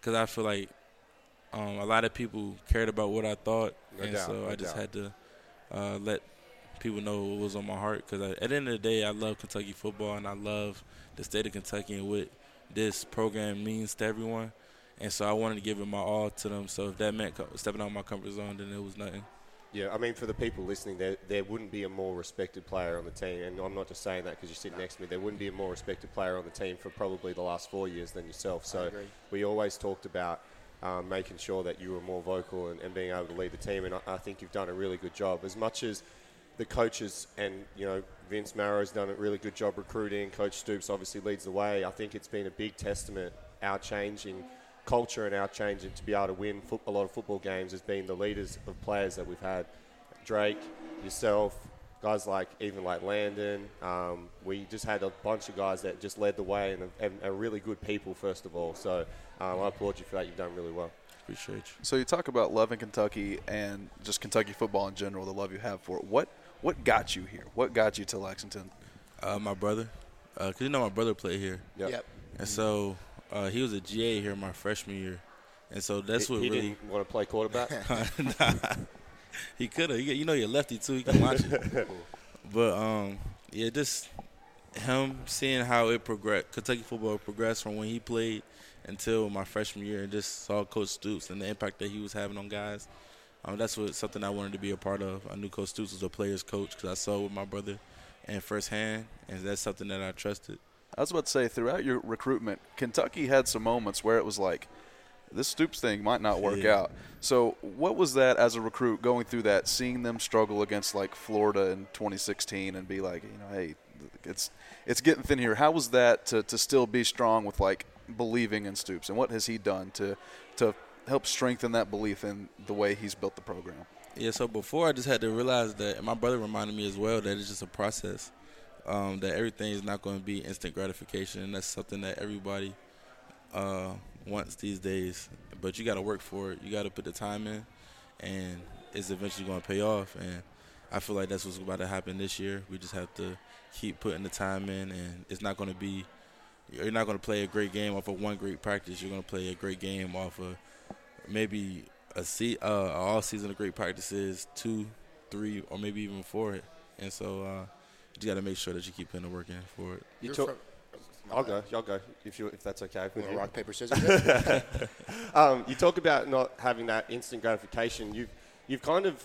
because I feel like um, a lot of people cared about what I thought, No and doubt, so no I just doubt. had to uh, let people know what was on my heart. Because at the end of the day, I love Kentucky football and I love the state of Kentucky and what this program means to everyone. And so I wanted to give it my all to them. So if that meant stepping out of my comfort zone, then it was nothing. Yeah, I mean, for the people listening, there, there wouldn't be a more respected player on the team, and I'm not just saying that because you sit next to me. There wouldn't be a more respected player on the team for probably the last four years than yourself. So we always talked about um, making sure that you were more vocal and, and being able to lead the team, and I, I think you've done a really good job. As much as the coaches and you know Vince Marrow's done a really good job recruiting, Coach Stoops obviously leads the way. I think it's been a big testament our change in culture and our changing to be able to win a lot of football games has been the leaders of players that we've had. Drake, yourself, guys like even like Landon. Um, we just had a bunch of guys that just led the way and, and, and really good people first of all. So um, I applaud you for that. You've done really well. Appreciate you. So you talk about loving Kentucky and just Kentucky football in general, the love you have for it. What what got you here? What got you to Lexington? Uh, my brother, because you know my brother played here. Yep. Yep. And so uh, he was a GA here my freshman year. And so that's he, what he really. didn't want to play quarterback. Nah. he could have. You know, you're lefty too. He can launch it. but um, yeah, just him seeing how it progressed, Kentucky football progressed from when he played until my freshman year, and just saw Coach Stoops and the impact that he was having on guys. Um, that's what something I wanted to be a part of. I knew Coach Stoops was a player's coach because I saw it with my brother and firsthand, and that's something that I trusted. I was about to say, throughout your recruitment, Kentucky had some moments where it was like, this Stoops thing might not work Yeah. out. So, what was that as a recruit going through that, seeing them struggle against like Florida in 2016 and be like, you know, hey, it's it's getting thin here. How was that to, to still be strong with like believing in Stoops, and what has he done to to help strengthen that belief in the way he's built the program? Yeah, so before I just had to realize that, my brother reminded me as well that it's just a process. Um, that everything is not going to be instant gratification, and that's something that everybody uh, wants these days. But you got to work for it. You got to put the time in, and it's eventually going to pay off. And I feel like that's what's about to happen this year. We just have to keep putting the time in, and it's not going to be. You're not going to play a great game off of one great practice. You're going to play a great game off of maybe a se- uh, all season of great practices, two, three, or maybe even four. And so uh, you got to make sure that you keep putting the work in for it. You You're talk- from- I'll go. Y'all go if you if that's okay. with you. rock, paper, scissors? um, you talk about not having that instant gratification. You've you've kind of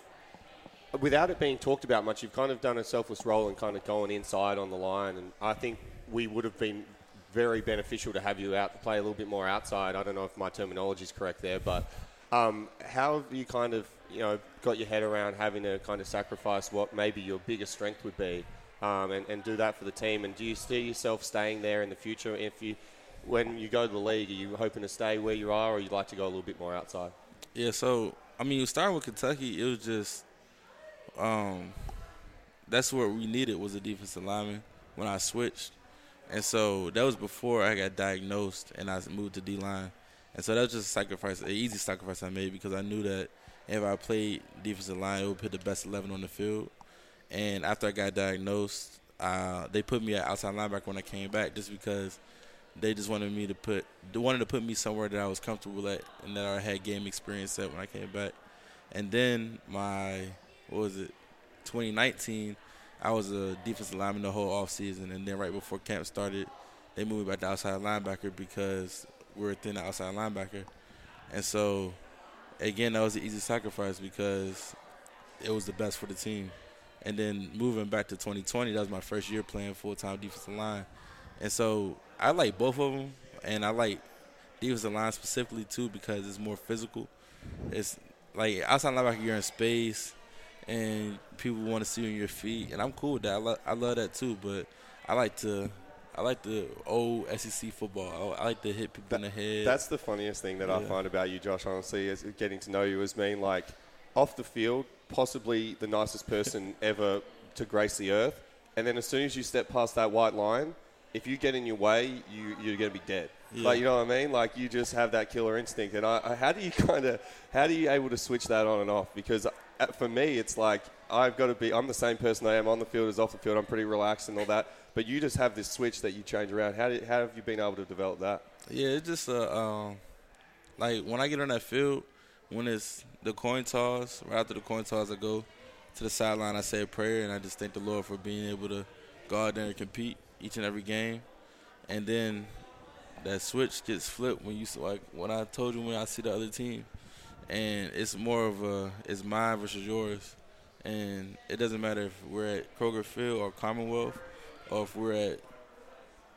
without it being talked about much, you've kind of done a selfless role and kind of going inside on the line. And I think we would have been very beneficial to have you out to play a little bit more outside. I don't know if my terminology is correct there, but um, how have you kind of you know got your head around having to kind of sacrifice what maybe your biggest strength would be, um, and, and do that for the team? And do you see yourself staying there in the future if you? When you go to the league, are you hoping to stay where you are, or you'd like to go a little bit more outside? Yeah, so I mean, starting with Kentucky, it was just um, that's what we needed was a defensive lineman when I switched, and so that was before I got diagnosed and I moved to D line, and so that was just a sacrifice, an easy sacrifice I made because I knew that if I played defensive line, it would put the best eleven on the field, and after I got diagnosed, uh, they put me at outside linebacker when I came back just because they just wanted me to put they wanted to put me somewhere that I was comfortable at and that I had game experience at when I came back. And then my what was it, 2019, I was a defensive lineman the whole off season, and then right before camp started, they moved me back to outside linebacker because we were thin outside linebacker, and so again that was an easy sacrifice because it was the best for the team. And then moving back to 2020, that was my first year playing full time defensive line. And so I like both of them, and I like defensive line specifically too because it's more physical. It's like outside linebacker, you're in space, and people want to see you on your feet, and I'm cool with that. I, lo- I love that too, but I like to. I like the old SEC football. I, like to hit people in the head. That's the funniest thing that I find about you, Josh. Honestly, is getting to know you as being like off the field, possibly the nicest person ever to grace the earth, and then as soon as you step past that white line, if you get in your way, you you're gonna be dead. Yeah. Like you know what I mean? Like you just have that killer instinct. And I, I how do you kind of how do you able to switch that on and off? Because for me, it's like I've got to be. I'm the same person I am on the field as off the field. I'm pretty relaxed and all that. But you just have this switch that you change around. How, did, how have you been able to develop that? Yeah, it's just uh, um, like when I get on that field, when it's the coin toss, right after the coin toss, I go to the sideline, I say a prayer, and I just thank the Lord for being able to go out there and compete each and every game. And then that switch gets flipped when you like when I told you when I see the other team, and it's more of a it's mine versus yours, and it doesn't matter if we're at Kroger Field or Commonwealth, or if we're at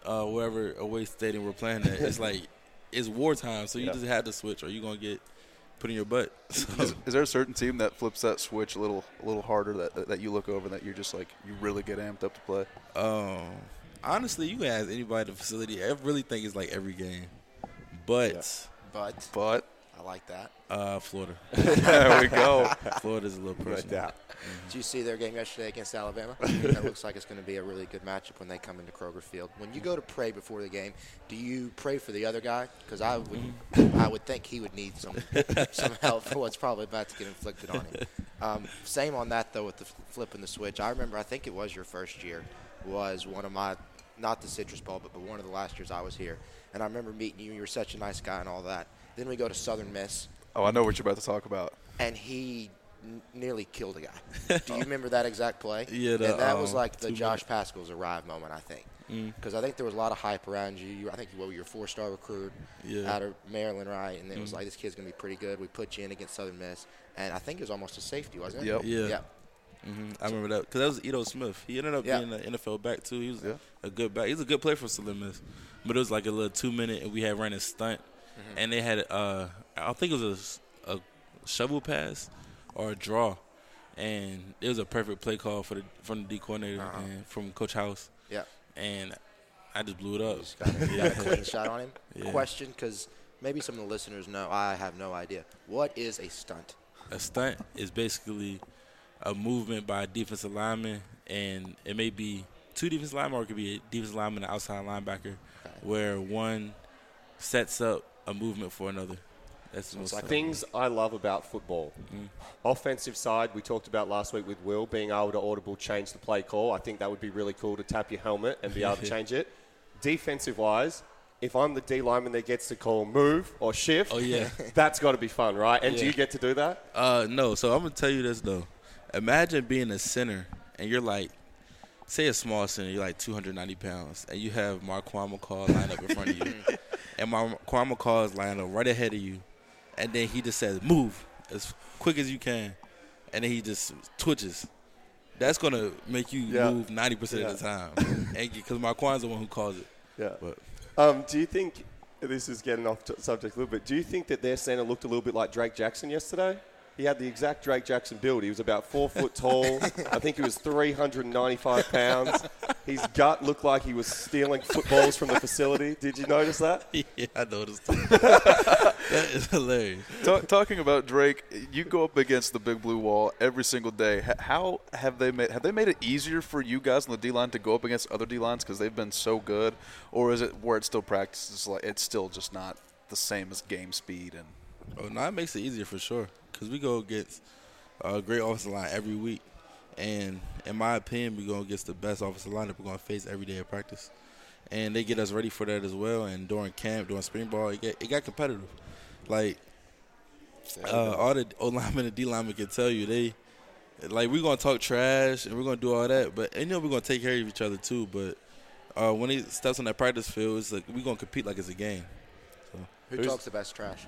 uh, wherever away stadium we're playing at. It's like it's wartime, so you Yeah. just have to switch, or you're gonna get put in your butt. So, Is, is there a certain team that flips that switch a little a little harder that that you look over that you're just like you really get amped up to play? um, honestly, you can ask anybody at the facility. I really think it's like every game, but But But I like that. uh, Florida. There we go. Florida's a little personal. Did you see their game yesterday against Alabama? that looks like it's going to be a really good matchup when they come into Kroger Field. When you go to pray before the game, do you pray for the other guy? Because I would, Mm-hmm. I would think he would need some some help for what's probably about to get inflicted on him. Um, same on that though with the flipping the switch. I remember, I think it was your first year, was one of my, not the Citrus Bowl, but, but one of the last years I was here, and I remember meeting you. You were such a nice guy and all that. Then we go to Southern Miss, oh, I know what you're about to talk about. and he n- nearly killed a guy. Do you remember that exact play? Yeah, the, and that was um, like the two Josh Paschal's arrive moment, I think. Mm. Because I think there was a lot of hype around you. you I think you were your four-star recruit Yeah. out of Maryland, right? And it was Mm. like, this kid's going to be pretty good. We put you in against Southern Miss. And I think it was almost a safety, wasn't it? Yep. Yeah. Yep. hmm I remember that because that was Ito Smith. He ended up Yeah. being an NFL back too. He was Yeah. a good back. He's a good player for Southern Miss, but it was like a little two minute, and we had ran a stunt, Mm-hmm. and they had uh, I think it was a, a shovel pass or a draw, and it was a perfect play call for the from the D coordinator Uh-huh. and from Coach House, Yeah. and I just blew it up. Just got a, got a clean shot on him. Yeah. Question, because maybe some of the listeners know. I have no idea. What is a stunt? A stunt is basically a movement by a defensive lineman, and it may be two defensive linemen, or it could be a defensive lineman and an outside linebacker, where one sets up a movement for another. That's So it's what's like. Things I love about football. Mm. Offensive side, we talked about last week with Will being able to audible change the play call. I think that would be really cool to tap your helmet and be able to change it. Defensive wise, if I'm the D lineman that gets to call move or shift, Oh, yeah. that's got to be fun, right? And do you get to do that? Uh, no. So I'm gonna tell you this though. Imagine being a center and you're like, say a small center, you're like 290 pounds, and you have Marquan McCall lined up in front of you, and Marquan McCall is lined up right ahead of you, and then he just says move as quick as you can, and then he just twitches. That's gonna make you Yeah. move 90 percent of the time, because Marquan's the one who calls it. Yeah. But Um, do you think this is getting off subject a little bit? Do you think that their center looked a little bit like Drake Jackson yesterday? He had the exact Drake Jackson build. He was about four foot tall. I think he was 395 pounds. His gut looked like he was stealing footballs from the facility. Did you notice that? yeah, I noticed. that is hilarious. Ta- talking about Drake, you go up against the big blue wall every single day. How have they made have they made it easier for you guys on the D line to go up against other D lines because they've been so good, or is it where it's still practice? It's like it's still just not the same as game speed and Oh, no, it makes it easier for sure because we go against a great offensive line every week, and in my opinion, we're go against the best offensive line that we're going to face every day of practice, and they get us ready for that as well. And during camp, during spring ball, it got, it got competitive. Like uh, all the O linemen and D linemen can tell you, they like we're gonna talk trash and we're gonna do all that, but and, you know we're gonna take care of each other too. But uh, when he steps on that practice field, it's like we're gonna compete like it's a game. So. Who talks the best trash?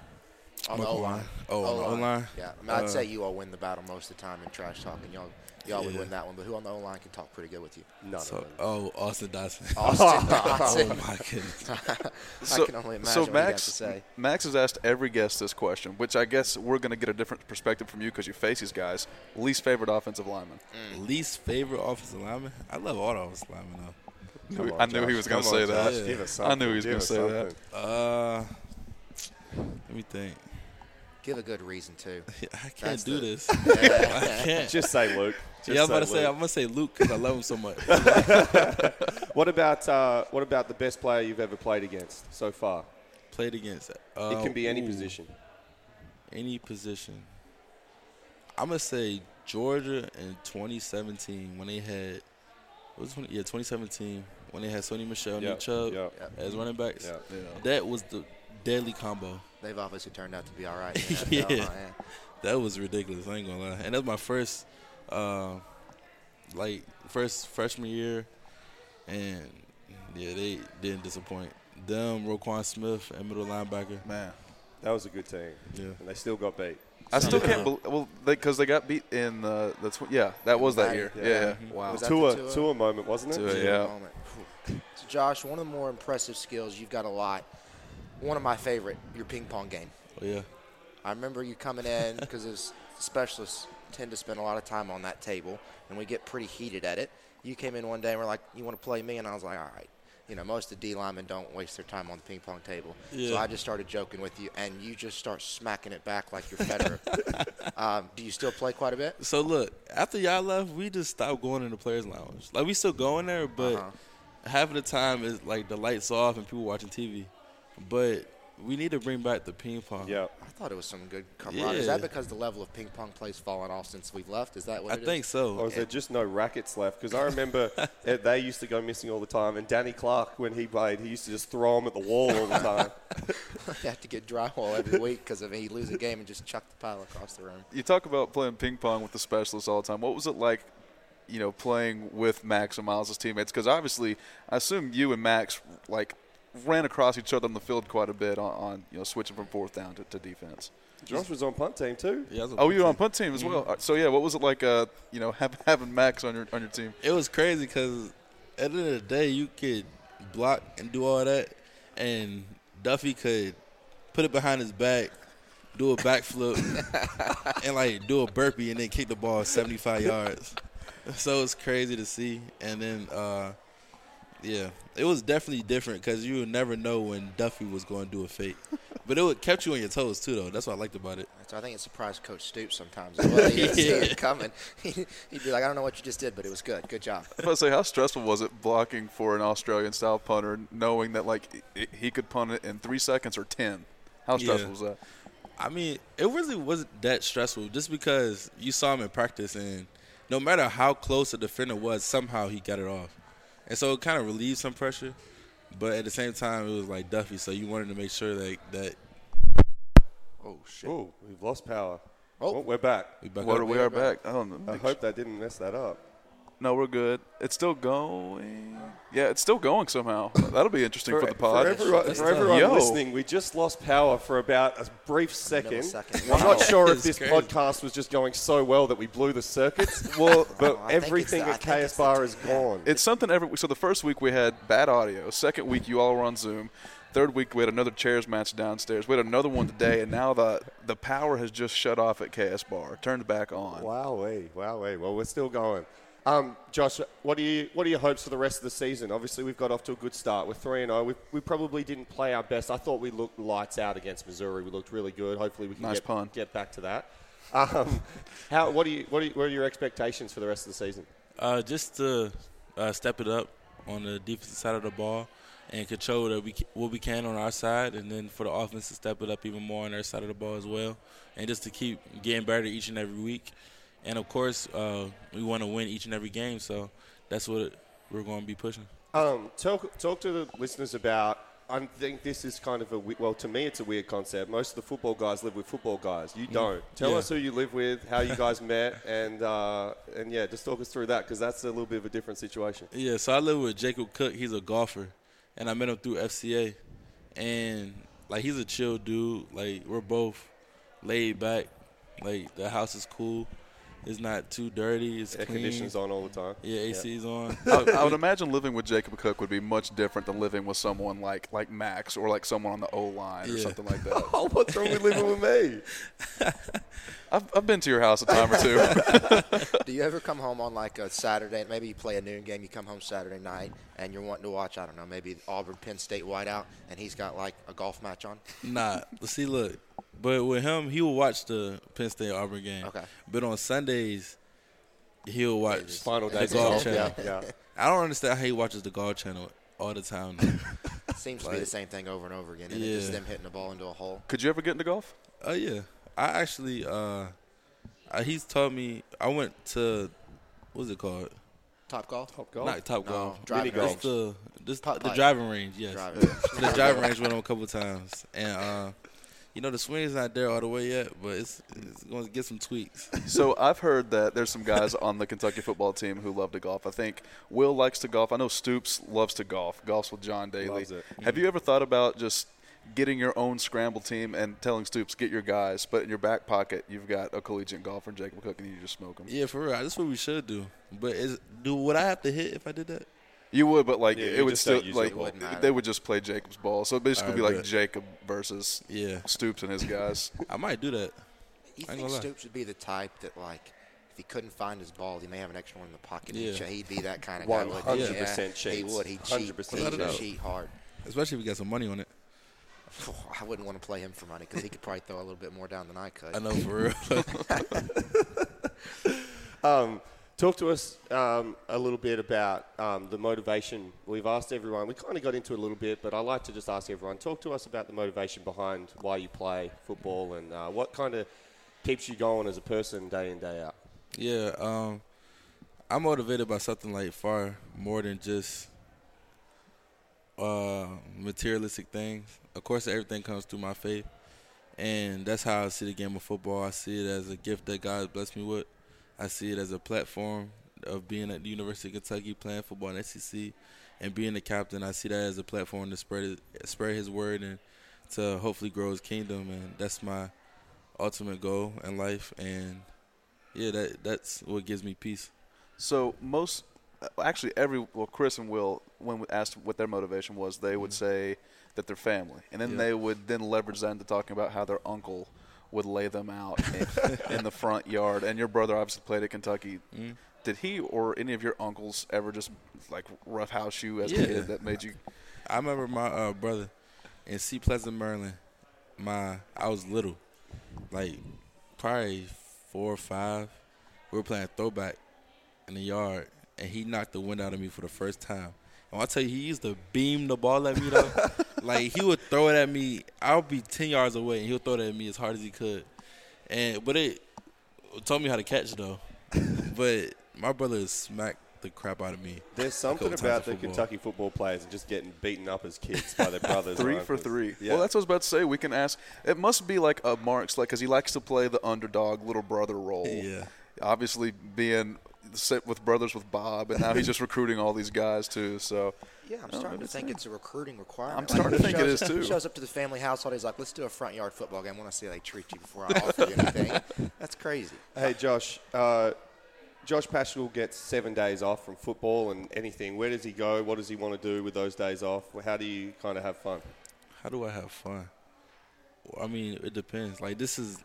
On the O line. Line. Oh, on the O-line? Yeah, I mean, I'd Uh, say you all win the battle most of the time in trash talking. Y'all, y'all would win that one. But who on the O line can talk pretty good with you? None So, oh, Austin Dodson. Austin Dodson. oh my goodness. I can only imagine so what you have Max, to say. Max has asked every guest this question, which I guess we're going to get a different perspective from you because you face these guys. Least favorite offensive lineman. Least favorite offensive lineman? I love all the offensive linemen though. Come on, I knew he was gonna Come on, say that. Josh, give us I knew he was something. gonna Give us say that. Uh, let me think. Give a good reason too. I can't That's do the- this. I can't. Just say Luke. Just yeah, I'm say about to say Luke. I'm gonna say Luke because I love him so much. what about uh, what about the best player you've ever played against so far? Played against. it Uh, can be any ooh. position. Any position. I'm gonna say Georgia in 2017 when they had. What was 20, yeah 2017 when they had Sony Michel and Yep, Nick Chubb yep. as running backs. Yep. Yeah. That was the deadly combo. They've obviously turned out to be all right. yeah, NFL, yeah. that was ridiculous. I ain't gonna lie, and that was my first, uh, like first freshman year, and yeah, they didn't disappoint. Them, Roquan Smith, and middle linebacker. Man, that was a good team. Yeah, and they still got beat. I still Yeah. can't believe. Well, because they, got beat in the. the tw- yeah, that was that year. Yeah. yeah. Wow. Was that Tua, the Tua? Tua moment, wasn't it? Tua, Tua yeah. moment. So, Josh, one of the more impressive skills you've got a lot. One of my favorite, your ping pong game. Oh yeah. I remember you coming in because as specialists tend to spend a lot of time on that table, and we get pretty heated at it. You came in one day and were like, "You want to play me?" And I was like, "All right." You know, most of the D linemen don't waste their time on the ping pong table. So I just started joking with you, and you just start smacking it back like you're Federer. um, do you still play quite a bit? So look, after y'all left, we just stopped going in the players' lounge. Like we still going there, but Uh-huh. half of the time is like the lights off and people watching TV. But we need to bring back the ping pong. Yeah. I thought it was some good camaraderie. Is that because the level of ping pong play's fallen off since we've left? Is that what I it is? think so. Or is there just no rackets left? Because I remember they used to go missing all the time, and Danny Clark, when he played, he used to just throw them at the wall all the time. you have to get drywall every week because if he lose a game and just chuck the pile across the room. You talk about playing ping pong with the specialists all the time. What was it like, you know, playing with Max and Miles' teammates? Because obviously, I assume you and Max like ran across each other on the field quite a bit on, on you know switching from fourth down to, to defense. Josh was on punt team too. Yeah, I was a Oh, you were on punt team as well. Uh, So yeah, what was it like? Uh, you know, have, having Max on your on your team. It was crazy because at the end of the day, you could block and do all that, and Duffy could put it behind his back, do a backflip, and like do a burpee, and then kick the ball 75 yards. So it's crazy to see. And then, uh, yeah, it was definitely different because you would never know when Duffy was going to do a fake. But it would kept you on your toes too, though. That's what I liked about it. So I think it surprised Coach Stoops sometimes. as well. He didn't see Yeah. it coming. He'd be like, I don't know what you just did, but it was good. Good job. I was about to say, how stressful was it blocking for an Australian style punter, knowing that like he could punt it in three seconds or ten? How stressful Yeah. was that? I mean, it really wasn't that stressful just because you saw him in practice, and no matter how close the defender was, somehow he got it off. And so it kind of relieved some pressure, but at the same time, it was like Duffy, so you wanted to make sure that, that Oh, shit. Oh, we've lost power. Oh. Oh, we're back. we back What up. we are back. I don't know. I hope that didn't mess that up. No, we're good. It's still going. Yeah, it's still going somehow. That'll be interesting for, the pod. For everyone, That's for everyone listening, we just lost power for about a brief second. Millisecond. I'm not sure if this crazy. podcast was just going so well that we blew the circuits. Well, but I think everything it's the- I at think KS it's Bar is gone. It's something every so the first week we had bad audio. Second week you all were on Zoom. Third week we had another chairs match downstairs. We had another one today, and now the the power has just shut off at KS Bar, turned back on. Wowee, wowee. Well, we're still going. Um, Josh, what are you what are your hopes for the rest of the season? Obviously, we've got off to a good start. We're three and zero. We we probably didn't play our best. I thought we looked lights out against Missouri. We looked really good. Hopefully, we can Nice get, get back to that. Um, how what do you what are, you, what are your expectations for the rest of the season? Uh, just to uh, step it up on the defensive side of the ball and control that we, what we can on our side, and then for the offense to step it up even more on their side of the ball as well, and just to keep getting better each and every week. And of course, uh, we want to win each and every game, so that's what we're going to be pushing. Um, talk talk to the listeners about. I think this is kind of a well to me it's a weird concept. Most of the football guys live with football guys. You don't. Tell Yeah. us who you live with, how you guys met, and uh, and yeah, just talk us through that because that's a little bit of a different situation. Yeah, so I live with Jacob Cook. He's a golfer, and I met him through FCA, and like he's a chill dude. Like we're both laid back. Like the house is cool. It's not too dirty. It's Air clean. conditions on all the time. Yeah, AC's on. I, I would imagine living with Jacob Cook would be much different than living with someone like like Max or like someone on the O line or something like that. Oh, what's wrong with living with me? I've, I've been to your house a time or two. Do you ever come home on like a Saturday? Maybe you play a noon game. You come home Saturday night and you're wanting to watch. I don't know, maybe Auburn Penn State whiteout, and he's got like a golf match on. Nah, let's see, look. But with him, he will watch the Penn State Auburn game. Okay. But on Sundays, he'll watch Final the golf golf. channel. Yeah, yeah. I don't understand how he watches the golf channel all the time. though. Seems to be the same thing over and over again. And Yeah. it's just them hitting the ball into a hole. Could you ever get into golf? Oh yeah, I actually uh, uh, he's taught me. I went to what's it called? Top golf. Top golf. Not Top No, Golf. driving It's range. the this, the driving range. Yes, Driving. the driving range went on a couple times, and uh, you know the swing is not there all the way yet, but it's it's going to get some tweaks. So I've heard that there's some guys on the Kentucky football team who love to golf. I think Will likes to golf. I know Stoops loves to golf. Golfs with John Daly. Loves it. Have you ever thought about just getting your own scramble team and telling Stoops get your guys, but in your back pocket you've got a collegiate golfer Jacob Cook and you just smoke them? Yeah, for real. That's what we should do. But is do would I have to hit if I did that? You would, but like Yeah, it would still like it. It wouldn't they would just play Jacob's ball. So it'd basically be like bet. Jacob versus Yeah, Stoops and his guys. I might do that. You I think. Stoops would be the type that like. If he couldn't find his ball, he may have an extra one in the pocket. Yeah. He'd, be that kind of guy. he? 100% Yeah, He would. He'd cheat. 100% He'd cheats. cheat hard. Especially if we got some money on it. I wouldn't want to play him for money because he could probably throw a little bit more down than I could. I know for real. Um, Talk to us um, a little bit about um, the motivation. We've asked everyone, we kind of got into it a little bit, but I like to just ask everyone talk to us about the motivation behind why you play football and uh, what kind of keeps you going as a person day in, day out. Yeah, um, I'm motivated by something like far more than just uh, materialistic things. Of course, everything comes through my faith, and that's how I see the game of football. I see it as a gift that God blessed me with. I see it as a platform of being at the University of Kentucky playing football in SEC and being the captain. I see that as a platform to spread spread His word and to hopefully grow His kingdom, and that's my ultimate goal in life. And yeah, that that's what gives me peace. So most, uh, actually, every well, Chris and Will, when asked what their motivation was, they would mm-hmm. say that they're family, and then Yeah. they would then leverage that into talking about how their uncle would lay them out in, in the front yard. And your brother obviously played at Kentucky. Mhm. Did he or any of your uncles ever just like roughhouse you as a kid that made you? I remember my uh, brother in C Pleasant, Maryland. My I was little, like probably four or five. We were playing throwback in the yard, and he knocked the wind out of me for the first time. And I tell you, he used to beam the ball at me though. like he would throw it at me. I'll be ten yards away, and he'll throw it at me as hard as he could. And but it told me how to catch though. but my brother smacked the crap out of me. There's something about the football. Kentucky football players and just getting beaten up as kids by their brothers. Three for three. Yeah. Well, that's what I was about to say. We can ask. It must be like a Mark's, like, because he likes to play the underdog little brother role. Yeah. Obviously, being sit with brothers with Bob, and now he's just recruiting all these guys too. So. Yeah, I'm starting to think it's a recruiting requirement. I'm Like, starting to he think it shows- is, too. He shows up to the family household. He's like, "Let's do a front yard football game. I want to see how they treat you before I offer you anything." That's crazy. Hey, Josh. Uh, Josh Paschal gets seven days off from football and anything. Where does he go? What does he want to do with those days off? How do you kind of have fun? How do I have fun? Well, I mean, it depends. Like this is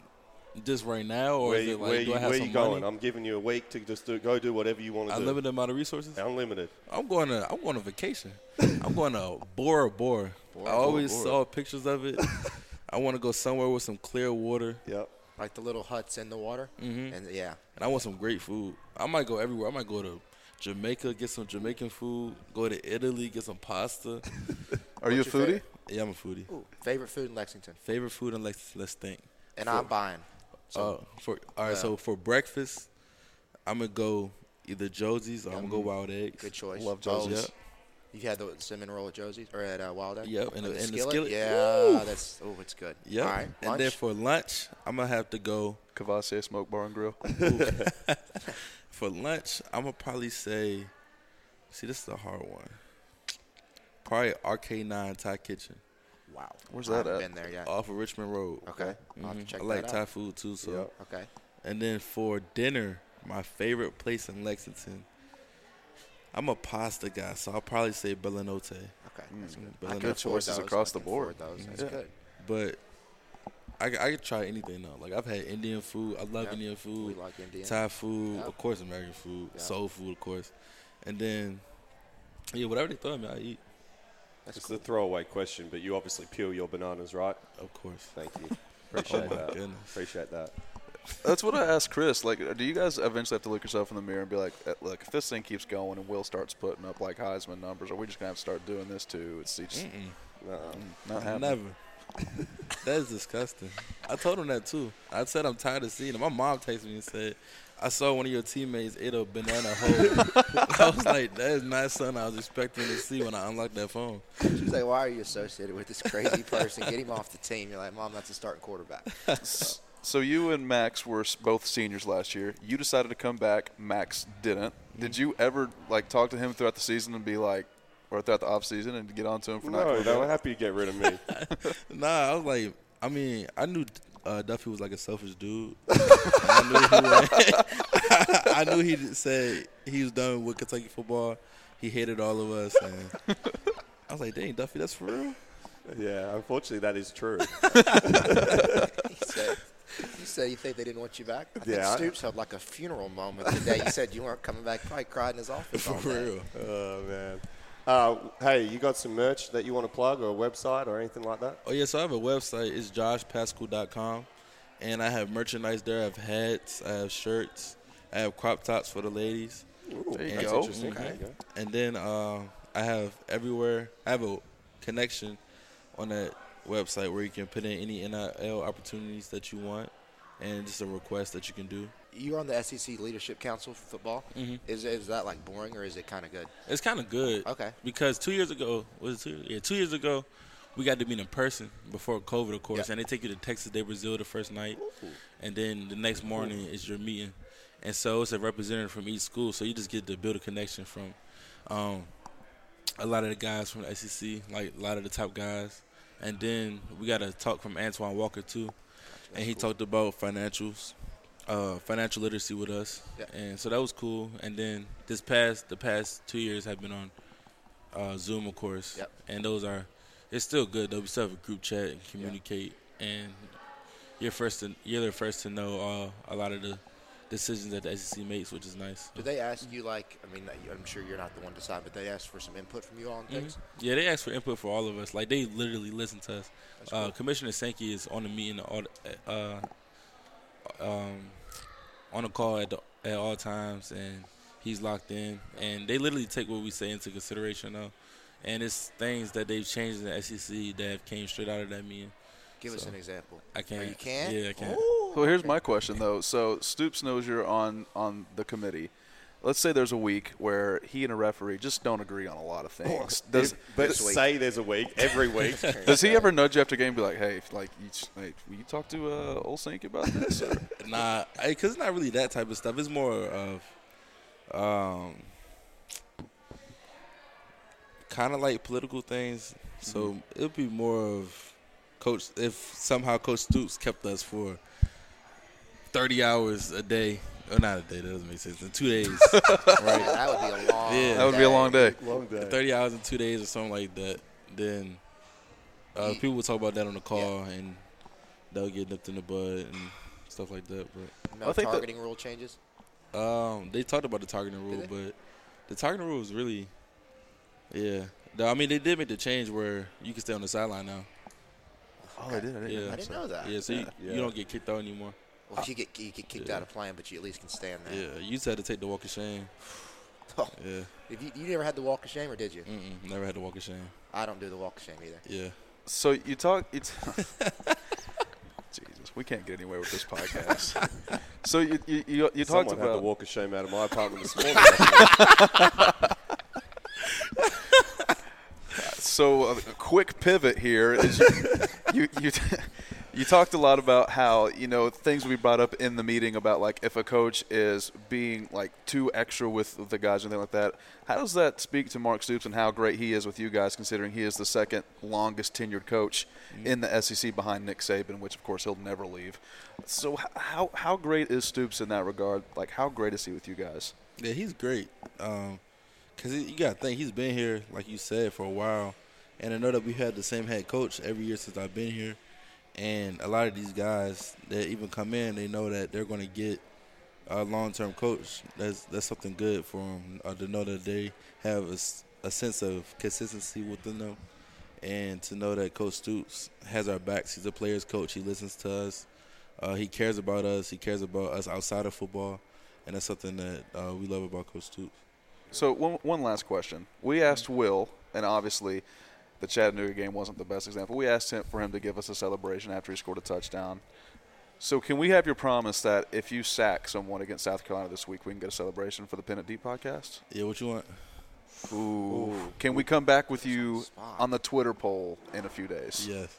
just right now, or where is you, it like where do you, I have where some you going? money? I'm giving you a week to just do, go do whatever you want to do. Unlimited amount of resources. Unlimited. I'm going to. I'm going on vacation. I'm going to Bora Bora. I always Bora. saw pictures of it. I want to go somewhere with some clear water. Yep. Like the little huts in the water. Mhm. And yeah, And I want some great food. I might go everywhere. I might go to Jamaica, get some Jamaican food. Go to Italy, get some pasta. Are you a foodie? favorite? Yeah, I'm a foodie. Ooh, favorite food in Lexington. Favorite food, in let's let's think. And For- I'm buying. So uh, for all right, yeah. so for breakfast, I'm gonna go either Josie's or I'm gonna go Wild Eggs. good choice. Love Bowls. Josie's. Yep. You've had the cinnamon roll at Josie's or at uh, Wild Egg? Yep, and Like the- and the skillet? skillet. Yeah, Woo! that's oh, it's good. Yep. All right, and then for lunch, I'm gonna have to go Cavassier Smoke Bar and Grill. for lunch. I'm gonna probably say, see, this is a hard one. Probably RK9 Thai Kitchen wow. Where's I that haven't at? been there yet. off of Richmond Road. Okay, I'll have to Mhm. check I like that Thai out. food too. So, Yep. Okay. and then for dinner, my favorite place in Lexington. I'm a pasta guy, so I'll probably say Bella Notte. Okay, that's good. Good I can choices afford those. across I the can board. Those. That's Yeah. good. But I, I could try anything though. Like I've had Indian food. I love Yep. Indian We food. like Indian. Thai food, Yep. of course, American food, Yep. soul food, of course, and then yeah, whatever they throw at me, I eat. That's It's cool. a throwaway question, but you obviously peel your bananas, right? Of course. Thank you. Appreciate Oh my that. goodness. Appreciate that. That's what I asked Chris. Like, do you guys eventually have to look yourself in the mirror and be like, uh, look, if this thing keeps going and Will starts putting up like Heisman numbers, are we just gonna have to start doing this too? It's just. No. not happening. Never. that is disgusting. I told him that too. I said I'm tired of seeing it. My mom texted me and said, "I saw one of your teammates ate a banana whole." I was like, "That is not something I was expecting to see when I unlocked that phone." She's like, "Why are you associated with this crazy person? Get him off the team." You're like, "Mom, that's a starting quarterback." So you and Max were both seniors last year. You decided to come back. Max didn't. Did mm-hmm. you ever like talk to him throughout the season and be like, or throughout the off season and get on to him for not No, coming they were happy to get rid of me. Nah, I was like, I mean, I knew uh, Duffy was like a selfish dude. I knew he I knew he said he was done with Kentucky football. He hated all of us, and I was like, "Dang, Duffy, that's for real." yeah, unfortunately, that is true. he said, "You said you think they didn't want you back." I think Yeah, I- Stoops had like a funeral moment the day you said you weren't coming back. Probably cried in his office. For day. real. oh man. Uh, hey, you got some merch that you want to plug, or a website, or anything like that? Oh yeah, so I have a website. It's joshpaschal.com, and I have merchandise there. I have hats, I have shirts, I have crop tops for the ladies. There you And- go. interesting. Mhm. There you go. And then uh, I have everywhere. I have a connection on that website where you can put in any NIL opportunities that you want, and just a request that you can do. You're on the SEC Leadership Council for football. Mhm. Is is that like boring or is it kind of good? It's kind of good. Okay. Because two years ago, was it two? Yeah, two years ago, we got to meet in person before COVID, of course, Yeah. and they take you to Texas de Brazil the first night, and then the next morning is your meeting, and so it's a representative from each school, so you just get to build a connection from um, a lot of the guys from the SEC, like a lot of the top guys, and then we got a talk from Antoine Walker too, and he talked about financials, uh, financial literacy with us, Yeah. and so that was cool. And then this past the past two years have been on uh, Zoom, of course, Yep. and those are it's still good though. We still have a group chat and communicate, and you're first to you're the first to know uh, a lot of the decisions that the SEC makes, which is nice. Do they ask you like? I mean, I'm sure you're not the one to decide, but they ask for some input from you on Mhm. things. Yeah, they ask for input for all of us. Like they literally listen to us. Uh, cool. Commissioner Sankey is on the meeting, all, the- uh, um, on the call at, the, at all times, and he's locked in. And they literally take what we say into consideration now. And it's things that they've changed in the SEC that have came straight out of that meeting. Give us an example. I can't. Or you can? Yeah, I can. So here's my question though. So Stoops knows you're on on the committee. Let's say there's a week where he and a referee just don't agree on a lot of things. Does but say there's a week every week. does he ever nudge you after game and be like, "Hey, like, you, hey will you talk to uh, Olsink about this?" Or? Nah, because it's not really that type of stuff. It's more of, um, kind of like political things. So it'll be more of coach. If somehow Coach Stoops kept us for thirty hours a day, or not a day, that doesn't make sense. In two days, Yeah, right? that would be a long. Yeah. That would be a long day. Long day. Thirty hours in two days or something like that. Then uh, Ye- people would talk about that on the call, and they'll get nipped in the bud and stuff like that. But No I think that- targeting rule changes. Um, they talked about the targeting rule, but the targeting rule is really, yeah. I mean, they did make the change where you can stay on the sideline now. Oh, I did. I didn't, Yeah. know I didn't know that. Yeah, so You, Yeah. you don't get kicked out anymore. Well, you get you get kicked Yeah. out of playing, but you at least can stand there. Yeah, you just had to take the walk of shame. Oh, Yeah, if you, you never had the walk of shame, or did you? Mm-mm, never had to walk of shame. I don't do the walk of shame either. Yeah, So you talk. It's Jesus, we can't get anywhere with this podcast. so you you you, you talked Someone had about to walk of shame out of my apartment this morning. So a, a quick pivot here is you you, you, you talked a lot about how you know things we brought up in the meeting about like if a coach is being like too extra with the guys and things like that. How does that speak to Mark Stoops and how great he is with you guys, considering he is the second longest tenured coach in the SEC behind Nick Saban, which of course he'll never leave. So how how great is Stoops in that regard? Like how great is he with you guys? yeah, he's great. Um, cause you gotta think he's been here, like you said, for a while, and I know that we had the same head coach every year since I've been here, and a lot of these guys that even come in, they know that they're gonna get a long-term coach. That's that's something good for them uh, to know that they have a sense of consistency within them, and to know that Coach Stoops has our backs. He's a player's coach. He listens to us. Uh, he cares about us. He cares about us outside of football, and that's something that uh, we love about Coach Stoops. So one one last question. We asked Will, and obviously, the Chattanooga game wasn't the best example. We asked him for him to give us a celebration after he scored a touchdown. So can we have your promise that if you sack someone against South Carolina this week, we can get a celebration for the Pin It Deep podcast? Yeah, what you want? Ooh. Can we come back with you on the Twitter poll in a few days? Yes,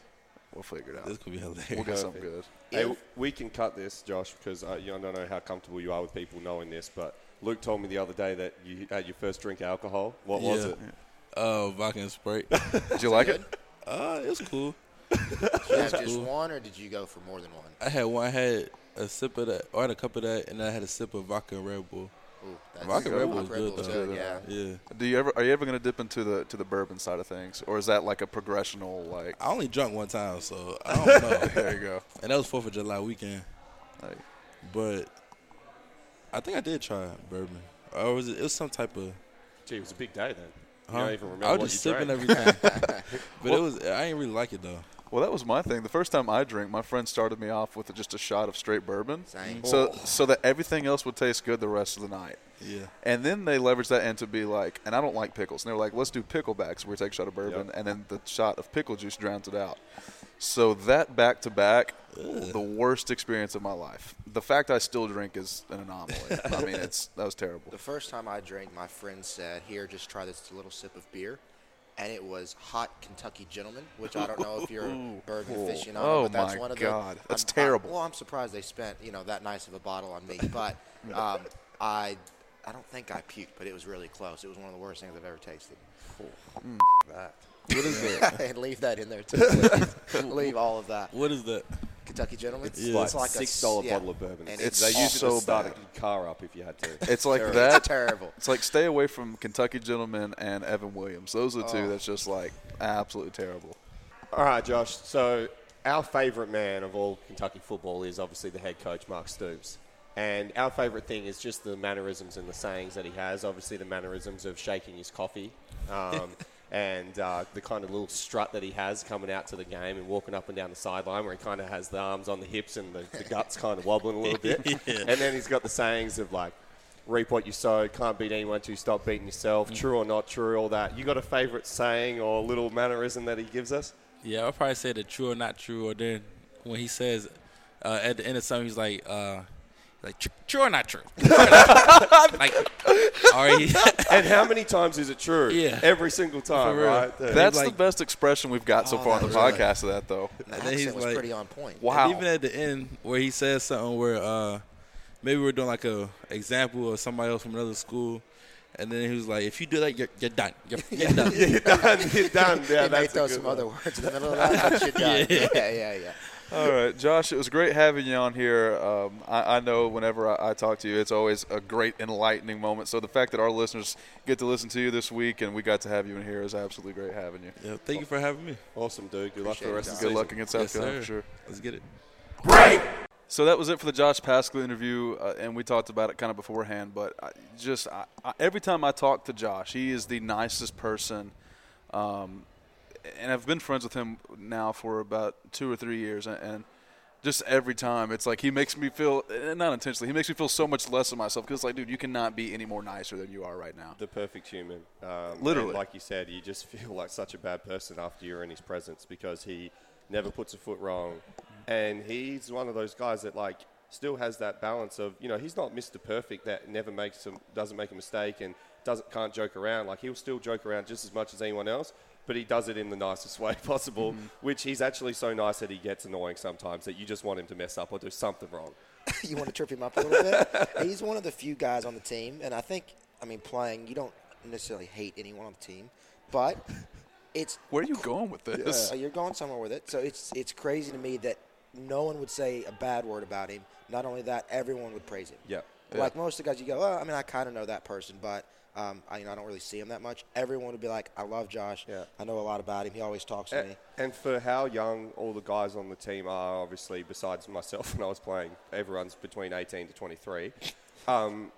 We'll figure it out. this could be hilarious. We'll get something good. Hey, we can cut this, Josh, because uh, you know, I don't know how comfortable you are with people knowing this, but Luke told me the other day that you had your first drink of alcohol. What was Yeah. It? Uh, vodka and Sprite. Did you like it? uh, it was cool. Did you have just cool. one, or did you go for more than one? I had one. I had a sip of that, or I had a cup of that, and then I had a sip of vodka and Red Bull. Ooh, that's Vodka Red Bull is good, though. good, yeah. Yeah, Do you ever are you ever going to dip into the to the bourbon side of things, or is that like a progressional like? I only drunk one time, so I don't know. There you go. and that was Fourth of July weekend. Like, But I think I did try bourbon, or was it? It was some type of. Gee, it was a big day then. You Huh? don't even remember I was what just you sipping drank. everything, but it was. I didn't really like it though. Well, that was my thing. The first time I drank, my friend started me off with just a shot of straight bourbon, Same. so Oh. so that everything else would taste good the rest of the night. Yeah. And then they leveraged that into be like, and I don't like pickles. And they were like, let's do picklebacks where we take a shot of bourbon, and then the shot of pickle juice drowns it out. So that back to back, the worst experience of my life. The fact I still drink is an anomaly. I mean, it's that was terrible. The first time I drank, my friend said, "Here, just try this little sip of beer," and it was hot Kentucky Gentleman, which I don't know if you're a bourbon aficionado, Oh but that's my one of God. the. That's I'm- terrible. I, well, I'm surprised they spent you know that nice of a bottle on me, but um, I, I don't think I puked, but it was really close. It was one of the worst things I've ever tasted. that. What is that? and leave that in there too. please. leave all of that. What is that? Kentucky Gentleman. It's like a six dollar yeah. bottle of bourbon. And It's they use it so to start bad. a car up if you had to. It's like Terrible. that. It's terrible. It's like stay away from Kentucky Gentleman and Evan Williams. Those are the two Oh. that's just like absolutely terrible. All right, Josh. So our favourite man of all Kentucky football is obviously the head coach, Mark Stoops. And our favourite thing is just the mannerisms and the sayings that he has. Obviously, the mannerisms of shaking his coffee, um, and uh, the kind of little strut that he has coming out to the game and walking up and down the sideline, where he kind of has the arms on the hips and the, the guts kind of wobbling a little bit. Yeah. And then he's got the sayings of like, "Reap what you sow. Can't beat anyone to stop beating yourself." True or not true, all that. You got a favourite saying or little mannerism that he gives us? Yeah, I'll probably say the true or not true, or then when he says uh, at the end of something, he's like, uh, like "Tr- true or not true, like, all right, and how many times is it true? Yeah. Every single time, right? Yeah. That's like- the best expression we've got so Oh, far on the was podcast of that, though. The And then he's accent was like- pretty on point. Wow. And even at the end where he says something where uh, maybe we're doing like a example of somebody else from another school, and then he was like, if you do that, you're, you're done. You're, you're done. You're done. You're done. Yeah, he may that's a throw good some one. other words in the middle of that. you're done. Yeah. yeah, yeah, yeah. All right, Josh, it was great having you on here. Um, I, I know whenever I, I talk to you, it's always a great enlightening moment. So the fact that our listeners get to listen to you this week and we got to have you in here is absolutely great having you. Yeah, thank you for having me. Awesome, dude. Good luck for the rest it, of the Good luck against South Yes, Carolina sir. for sure. Let's get it. So that was it for the Josh Paschal interview, uh, and we talked about it kind of beforehand. But I just I, I, every time I talk to Josh, he is the nicest person, um, and I've been friends with him now for about two or three years, and, just every time it's like he makes me feel not intentionally, he makes me feel so much less of myself because like, dude, you cannot be any more nicer than you are right now. The perfect human. Um, Literally. like you said, you just feel like such a bad person after you're in his presence because he never puts a foot wrong. And he's one of those guys that, like, still has that balance of, you know, he's not Mr. Perfect that never makes a, doesn't make a mistake and doesn't can't joke around. Like, he'll still joke around just as much as anyone else, but he does it in the nicest way possible, which he's actually so nice that he gets annoying sometimes that you just want him to mess up or do something wrong. you want to trip him up a little bit. He's one of the few guys on the team, and I think, I mean, playing, you don't necessarily hate anyone on the team, but it's Where are you going with this? uh, you're going somewhere with it. So it's it's crazy to me that no one would say a bad word about him. Not only that, everyone would praise him. Yeah. Like most of the guys, you go, oh, I mean, I kind of know that person, but um, I, you know, I don't really see him that much. Everyone would be like, I love Josh. Yeah. I know a lot about him. He always talks to And, me. and for how young all the guys on the team are, obviously, besides myself when I was playing, everyone's between 18 to 23. Um,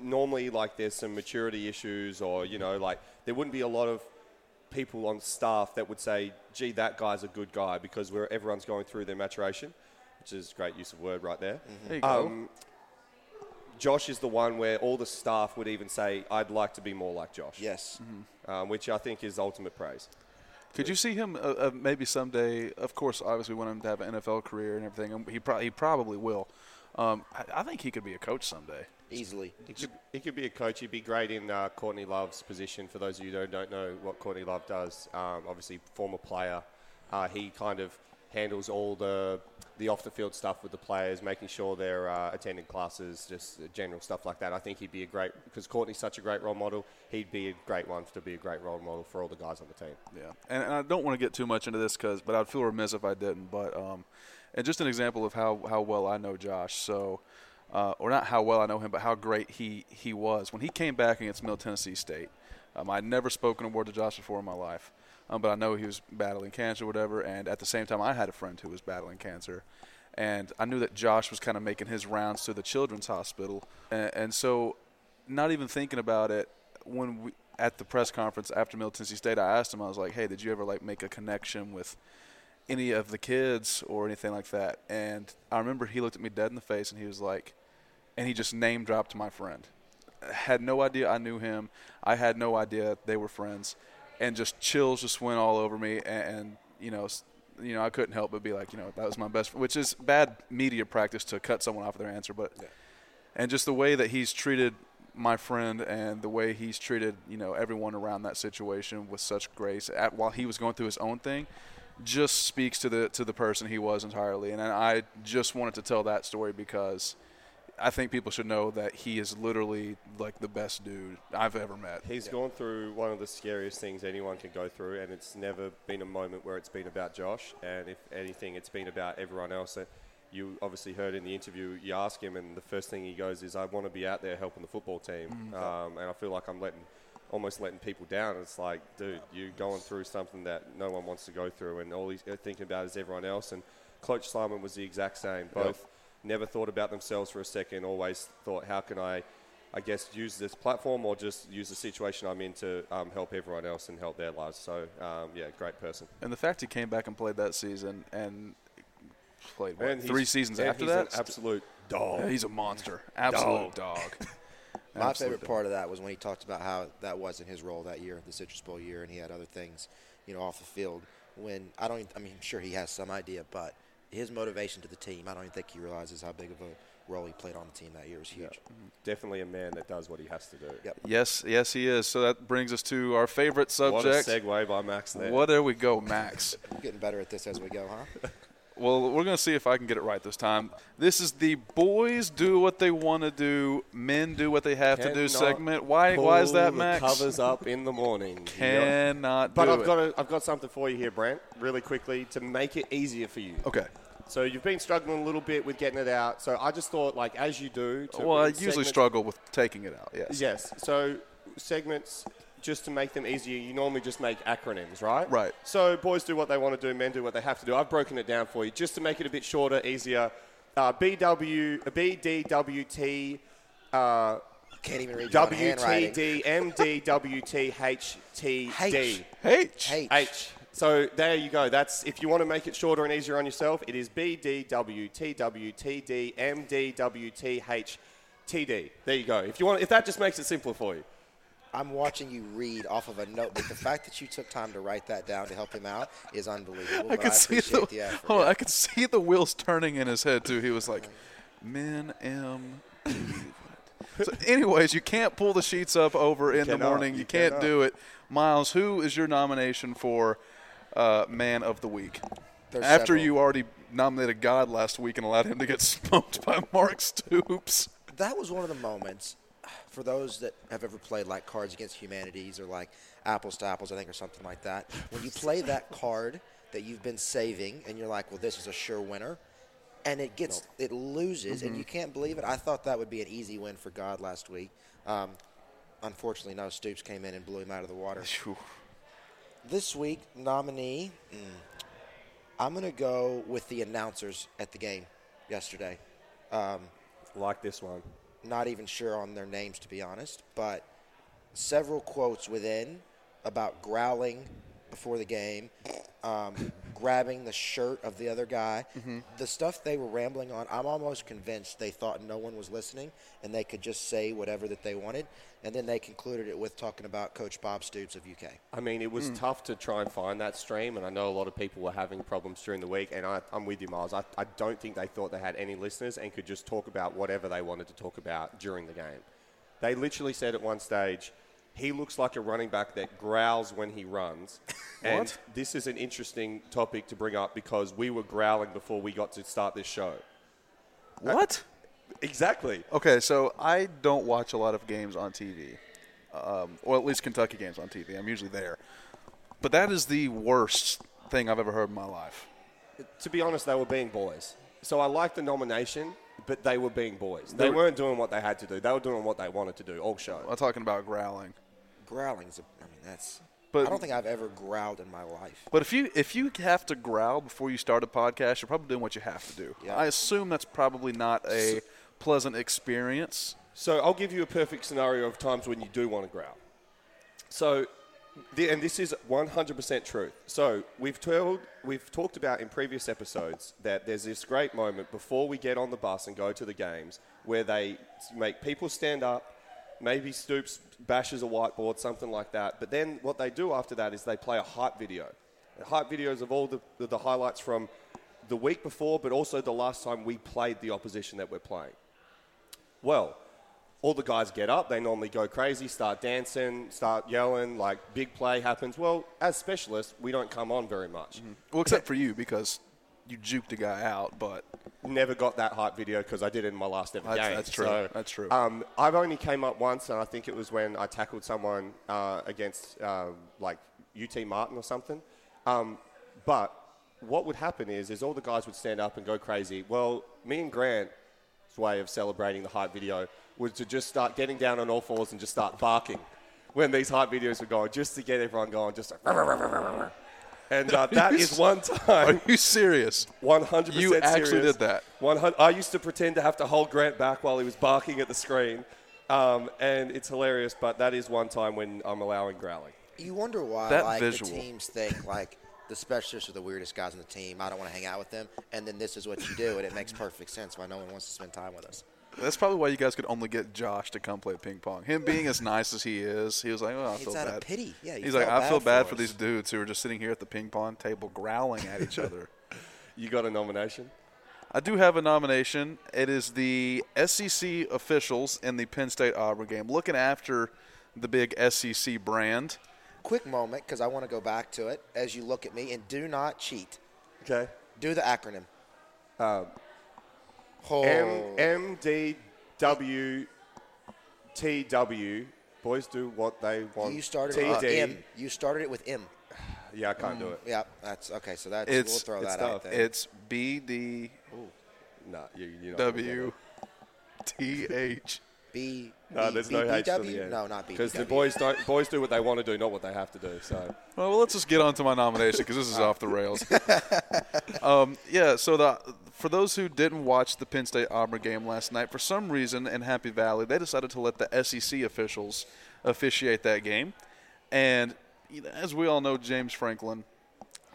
normally, like, there's some maturity issues, or, you know, like, there wouldn't be a lot of people on staff that would say, gee, that guy's a good guy, because we're, everyone's going through their maturation, which is great use of word right there. There you go. Um, Josh is the one where all the staff would even say, I'd like to be more like Josh. Yes. Um, which I think is ultimate praise. Could you see him uh, uh, maybe someday? Of course, obviously, we want him to have an NFL career and everything. and He, pro- he probably will. Um, I, I think he could be a coach someday. Easily. He could, he could be a coach. He'd be great in uh, Courtney Love's position. For those of you who don't know what Courtney Love does, um, obviously former player, uh, he kind of handles all the the off the field stuff with the players, making sure they're uh, attending classes, just general stuff like that. I think he'd be a great because Courtney's such a great role model. He'd be a great one to be a great role model for all the guys on the team. Yeah, and, and I don't want to get too much into this because, but I'd feel remiss if I didn't. But um, and just an example of how how well I know Josh. So, uh, or not how well I know him, but how great he he was when he came back against Middle Tennessee State. Um, I'd never spoken a word to Josh before in my life, um, but I know he was battling cancer, or whatever. And at the same time, I had a friend who was battling cancer, and I knew that Josh was kind of making his rounds to the Children's Hospital, and, and so not even thinking about it when we at the press conference after Middle Tennessee State, I asked him, I was like, "Hey, did you ever like make a connection with any of the kids or anything like that. And I remember he looked at me dead in the face and he was like, and he just name dropped my friend. Had no idea I knew him. I had no idea they were friends, and just chills just went all over me. And, and you know, you know, I couldn't help but be like, you know, that was my best, which is bad media practice to cut someone off of their answer, but and just the way that he's treated my friend and the way he's treated you know everyone around that situation with such grace at, while he was going through his own thing just speaks to the to the person he was entirely and I just wanted to tell that story because I think people should know that he is literally like the best dude I've ever met. He's gone through one of the scariest things anyone can go through, and it's never been a moment where it's been about Josh. And if anything, it's been about everyone else. And you obviously heard in the interview, you ask him, and the first thing he goes is, "I want to be out there helping the football team." Mm. Um, and I feel like I'm letting, almost letting people down. It's like, dude, you're going through something that no one wants to go through, and all he's thinking about is everyone else. And Coach Simon was the exact same. Both never thought about themselves for a second. Always thought, how can I, I guess, use this platform or just use the situation I'm in to um, help everyone else and help their lives. So, um, yeah, great person. And the fact he came back and played that season and played what, And three seasons and after he's that, an absolute dog. Yeah, he's a monster, absolute dog. My Absolute favorite dog. part of that was when he talked about how that wasn't his role that year, the Citrus Bowl year, and he had other things, you know, off the field. When I don't, even, I mean, I'm sure he has some idea, but his motivation to the team, I don't even think he realizes how big of a role he played on the team that year was huge. Definitely a man that does what he has to do. Yep. Yes, yes, he is. So that brings us to our favorite subject. What a segue by Max there. What there we go, Max. I'm getting better at this as we go, huh? well, we're going to see if I can get it right this time. This is the boys do what they want to do, men do what they have to do segment. Why? Why is pull that, the Max? Covers up in the morning. Cannot But do I've it. got a, I've got something for you here, Brent, really quickly to make it easier for you. Okay. So you've been struggling a little bit with getting it out. So I just thought, like, as you do. To Well, I usually segments- struggle with taking it out. Yes. Yes. So segments, just to make them easier, you normally just make acronyms, right? Right. So boys do what they want to do, men do what they have to do. I've broken it down for you just to make it a bit shorter, easier. Uh, BW, uh, BDWT. Uh, Can't even read your handwriting. WTD, MD, WT, HTD. H. H. H. So there you go. That's if you want to make it shorter and easier on yourself, it is BDWTWTDMDWTHTD. There you go. If you want, if that just makes it simpler for you. I'm watching you read off of a notebook. The fact that you took time to write that down to help him out is unbelievable. I but could see the, the effort. hold yeah. I could see the wheels turning in his head too. He was like, "Men M." so, anyways, you can't pull the sheets up over in the morning. You, You can't cannot. do it. Miles, who is your nomination for uh, Man of the Week? There's After several. you already nominated God last week and allowed him to get smoked by Mark Stoops. that was one of the moments for those that have ever played like Cards Against Humanities or like Apples to Apples, I think, or something like that. When you play that card that you've been saving, and you're like, "Well, this is a sure winner," and it gets it loses, and you can't believe it. I thought that would be an easy win for God last week. Um, unfortunately, no. Stoops came in and blew him out of the water. This week, nominee, mm, I'm going to go with the announcers at the game yesterday. Um, Like this one. not even sure on their names, to be honest, but several quotes within about growling before the game, um, grabbing the shirt of the other guy. Mm-hmm. The stuff they were rambling on, I'm almost convinced they thought no one was listening and they could just say whatever that they wanted. And then they concluded it with talking about Coach Bob Stoops of UK. I mean, it was hmm. tough to try and find that stream, and I know a lot of people were having problems during the week, and I, I'm with you, Miles. I, I don't think they thought they had any listeners and could just talk about whatever they wanted to talk about during the game. They literally said at one stage, he looks like a running back that growls when he runs. and this is an interesting topic to bring up because we were growling before we got to start this show. What? Exactly. Okay, so I don't watch a lot of games on TV, um, or at least Kentucky games on TV. I'm usually there, but that is the worst thing I've ever heard in my life. to be honest, they were being boys. So I like the nomination, but they were being boys. They They were- weren't doing what they had to do. They were doing what they wanted to do all show. I'm talking about growling. Growling's, a, I mean, that's. But- I don't think I've ever growled in my life. But if you if you have to growl before you start a podcast, you're probably doing what you have to do. Yeah. I assume that's probably not a pleasant experience. So I'll give you a perfect scenario of times when you do want to growl. So The, and this is 100% truth. So we've told, we've talked about in previous episodes that there's this great moment before we get on the bus and go to the games where they make people stand up. Maybe Stoops bashes a whiteboard, something like that. But then what they do after that is they play a hype video. Hype videos of all the, the, the highlights from the week before, but also the last time we played the opposition that we're playing. Well, all the guys get up. They normally go crazy, start dancing, start yelling, like big play happens. Well, as specialists, we don't come on very much. Mm-hmm. Well, except for you because you juke a guy out, but Never got that hype video because I did it in my last ever That's- game. that's true. So, That's true. Um, I've only came up once, and I think it was when I tackled someone uh, against uh, like UT Martin or something. Um, but what would happen is, is all the guys would stand up and go crazy. Well, me and Grant's way of celebrating the hype video was to just start getting down on all fours and just start barking when these hype videos were going, just to get everyone going, just like. And uh, that Are you is one time. Are you serious? 100% You actually serious. did that. 100, I used to pretend to have to hold Grant back while he was barking at the screen. Um, and it's hilarious, but that is one time when I'm allowing growling. You wonder why That like visual. the teams think like the specialists are the weirdest guys on the team. I don't want to hang out with them, and then this is what you do, and it makes perfect sense why no one wants to spend time with us. That's probably why you guys could only get Josh to come play ping pong. Him being as nice as he is, he was like, "Oh, I He's feel out of pity. Yeah, he's like, "I feel bad bad for for us." these dudes who are just sitting here at the ping pong table growling at each other." You got a nomination? I do have a nomination. It is the SEC officials in the Penn State Auburn game, looking after the big SEC brand. Quick moment, because I want to go back to it as you look at me, and do not cheat. Okay. Do the acronym. Um, Oh. M M D W T W. Boys do what they want. You started TD. it with M. You started it with M. Yeah, I can't do it. Mm, yeah, that's okay. So that's It's we'll throw it's that out tough. there. It's B D Nah, you, you're not gonna get W it. T H. B. No, B- there's B- no H to BW? the end. No, not B. Because the boys don't. Boys do what they want to do, not what they have to do. So Well, well, let's just get on to my nomination because this is off the rails. um, yeah, so the for those who didn't watch the Penn State Auburn game last night, for some reason in Happy Valley, they decided to let the SEC officials officiate that game. And as we all know, James Franklin,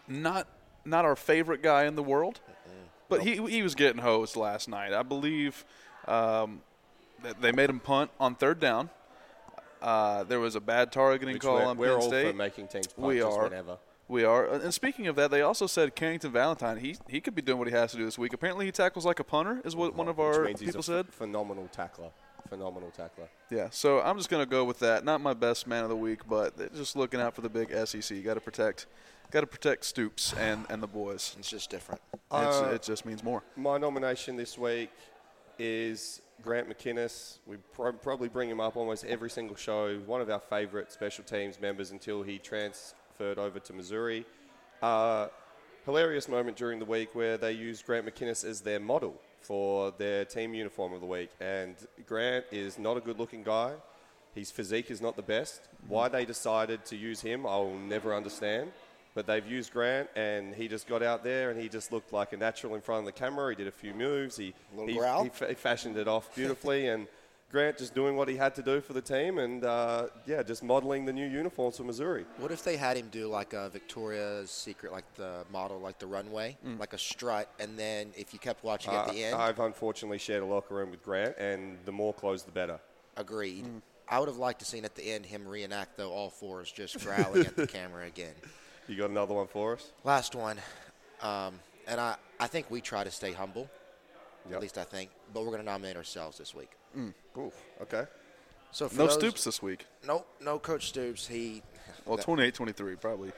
not not our favorite guy in the world, but he he was getting hosed last night. I believe um, that they made him punt on third down. Uh, there was a bad targeting Which call we're, on we're Penn all State. for making teams punt we just are. whenever. We are. And speaking of that, they also said Carrington Valentine, he he could be doing what he has to do this week. Apparently, he tackles like a punter, is what one of Which our means he's people a said. ph- phenomenal tackler. Phenomenal tackler. Yeah, so I'm just going to go with that. Not my best man of the week, but just looking out for the big SEC. You got to protect, got to protect Stoops and, and the boys. It's just different. It's, Uh, it just means more. My nomination this week is Grant McKinniss. We pro- probably bring him up almost every single show. One of our favourite special teams members until he transferred over to Missouri. Uh, hilarious moment during the week where they used Grant McKinniss as their model for their team uniform of the week. And Grant is not a good looking guy. His physique is not the best. Why they decided to use him, I'll never understand. But they've used Grant, and he just got out there, and he just looked like a natural in front of the camera. He did a few moves. He he, growl? he, he fashioned it off beautifully, and Grant just doing what he had to do for the team, and uh, yeah, just modeling the new uniforms for Missouri. What if they had him do like a Victoria's Secret, like the model, like the runway, like a strut, and then if you kept watching at Uh, the end, I've unfortunately shared a locker room with Grant, and the more clothes, the better. agreed. I would have liked to seen at the end him reenact though all fours just growling at the camera again. You got another one for us? Last one, um, and I, I think we try to stay humble. Yep. At least I think, but we're going to nominate ourselves this week. Oof, okay. So for No those, Stoops this week. Nope, no Coach Stoops. He, Well, that- 28 23, probably.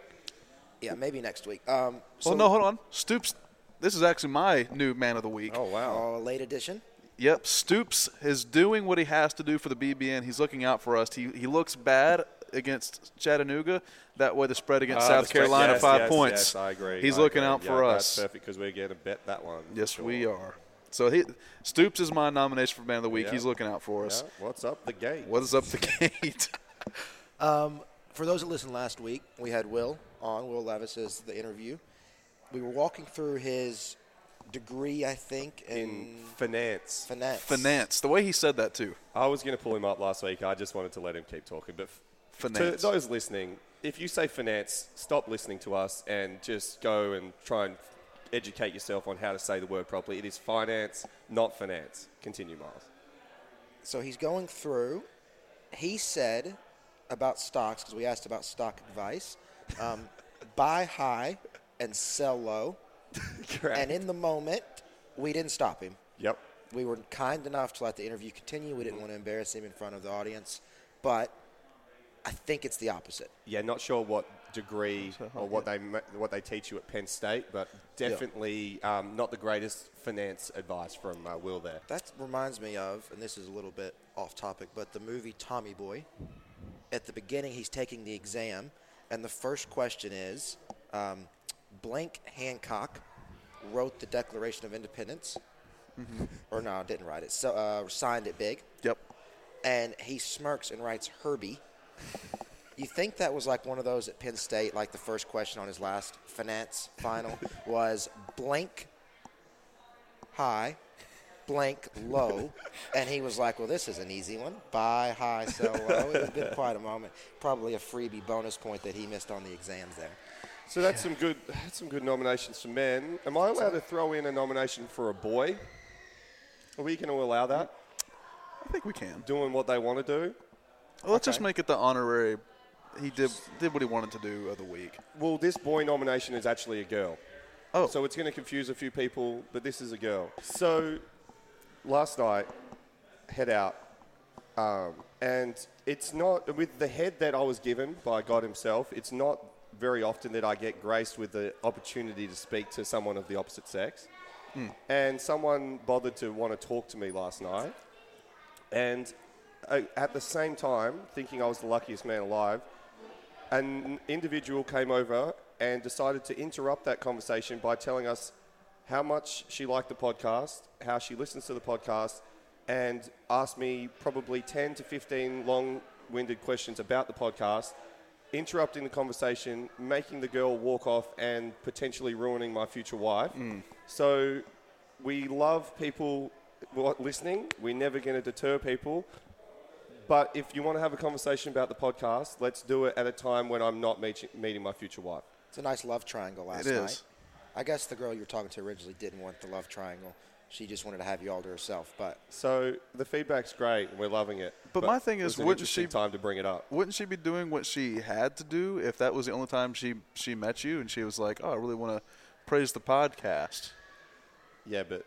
yeah, maybe next week. Um, so, Well, no, hold on. Stoops, this is actually my new man of the week. Oh, wow. uh, late edition. Yep, Stoops is doing what he has to do for the BBN. He's looking out for us. He, he looks bad against Chattanooga. That way, the spread against Ah, South spread- Carolina, yes, five yes, points. Yes, I agree. He's I looking agree. out Yeah, for that's us. perfect because we're going to bet that one. Yes, Sure. we are. So he, Stoops is my nomination for man of the week. Yeah. He's looking out for us. Yeah, what's up the gate? What is up the gate? Um, for those that listened last week, we had Will on. Will Levis is the interview. We were walking through his degree, I think, in, in finance. finance. Finance. The way he said that too. I was going to pull him up last week. I just wanted to let him keep talking. But f- Finance. To those listening, if you say finance, stop listening to us and just go and try and educate yourself on how to say the word properly. It is finance, not finance. Continue, Miles. So he's going through. He said about stocks because we asked about stock advice: um, buy high and sell low. Correct. And in the moment, we didn't stop him. Yep. We were kind enough to let the interview continue. We didn't want to embarrass him in front of the audience, but I think it's the opposite. Yeah, not sure what degree or what they what they teach you at Penn State, but definitely um, not the greatest finance advice from uh, Will there. That reminds me of, and this is a little bit off topic, but the movie Tommy Boy. At the beginning, he's taking the exam, and the first question is um, Blank Hancock wrote the Declaration of Independence. Or no, didn't write it. So uh, signed it big. Yep. And he smirks and writes Herbie. You think that was like one of those at Penn State, like the first question on his last finance final was blank high, blank low, and he was like, "Well, this is an easy one. Buy high, sell low." It was been quite a moment. Probably a freebie bonus point that he missed on the exams there. So that's some good that's some good nominations for men. Am I allowed to throw in a nomination for a boy? Are we going to allow that? I think we can. Doing what they want to do. Well, let's just make it the honorary. He did did what he wanted to do of the week. Well, this boy nomination is actually a girl. Oh. So it's going to confuse a few people, but this is a girl. So last night, head out. Um, and it's not, with the head that I was given by God Himself, it's not very often that I get graced with the opportunity to speak to someone of the opposite sex. Hmm. And someone bothered to want to talk to me last night. And uh, at the same time, thinking I was the luckiest man alive, an individual came over and decided to interrupt that conversation by telling us how much she liked the podcast, how she listens to the podcast, and asked me probably 10 to 15 long winded questions about the podcast, interrupting the conversation, making the girl walk off, and potentially ruining my future wife. So we love people listening. We're never going to deter people. But if you want to have a conversation about the podcast, let's do it at a time when I'm not meet- meeting my future wife. It's a nice love triangle last It is. night. I guess the girl you were talking to originally didn't want the love triangle. She just wanted to have you all to herself. But So the feedback's great, and we're loving it. But my thing is, wouldn't interesting she- time to bring it up? Wouldn't she be doing what she had to do if that was the only time she she met you and she was like, "Oh, I really want to praise the podcast." Yeah, but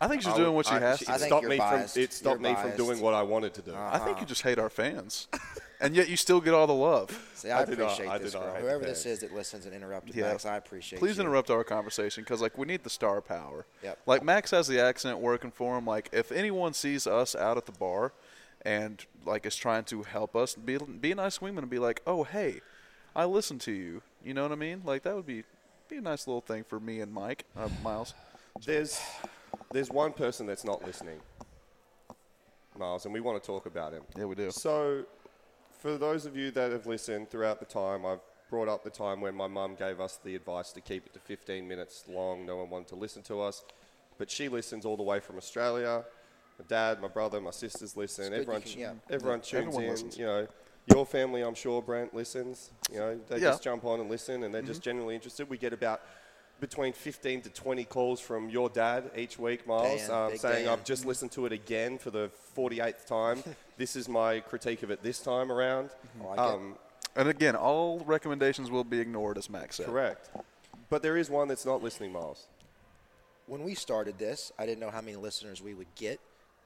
I think she's I doing would- what she I- has she- to. It stopped me biased. from it stopped You're me from doing what I wanted to do. I think you just hate our fans, and yet you still get all the love. see, I, I do not- appreciate I this girl. Whoever this is that listens and interrupted Yeah. Max, I appreciate Please you. interrupt our conversation because like we need the star power. Yep. Like Max has the accent working for him. Like if anyone sees us out at the bar, and like is trying to help us, be be a nice wingman and be like, "Oh hey, I listen to you." You know what I mean? Like that would be be a nice little thing for me and Mike uh, Miles. There's there's one person that's not listening, Miles, and we want to talk about him. Yeah, we do. So, for those of you that have listened throughout the time, I've brought up the time when my mum gave us the advice to keep it to 15 minutes long. No one wanted to listen to us, but she listens all the way from Australia. My dad, my brother, my sisters listen. good you Everyone, can- yeah. everyone tunes Everyone in. listens. You know, your family, I'm sure, Brent listens. You know, they Yeah. just jump on and listen, and they're just mm-hmm. genuinely interested. We get about between 15 to 20 calls from your dad each week, Miles, Dan, um, saying, Dan. I've just listened to it again for the 48th time. this is my critique of it this time around. Like. Um, And again, all recommendations will be ignored, as Max said. correct. But there is one that's not listening, Miles. when we started this, I didn't know how many listeners we would get,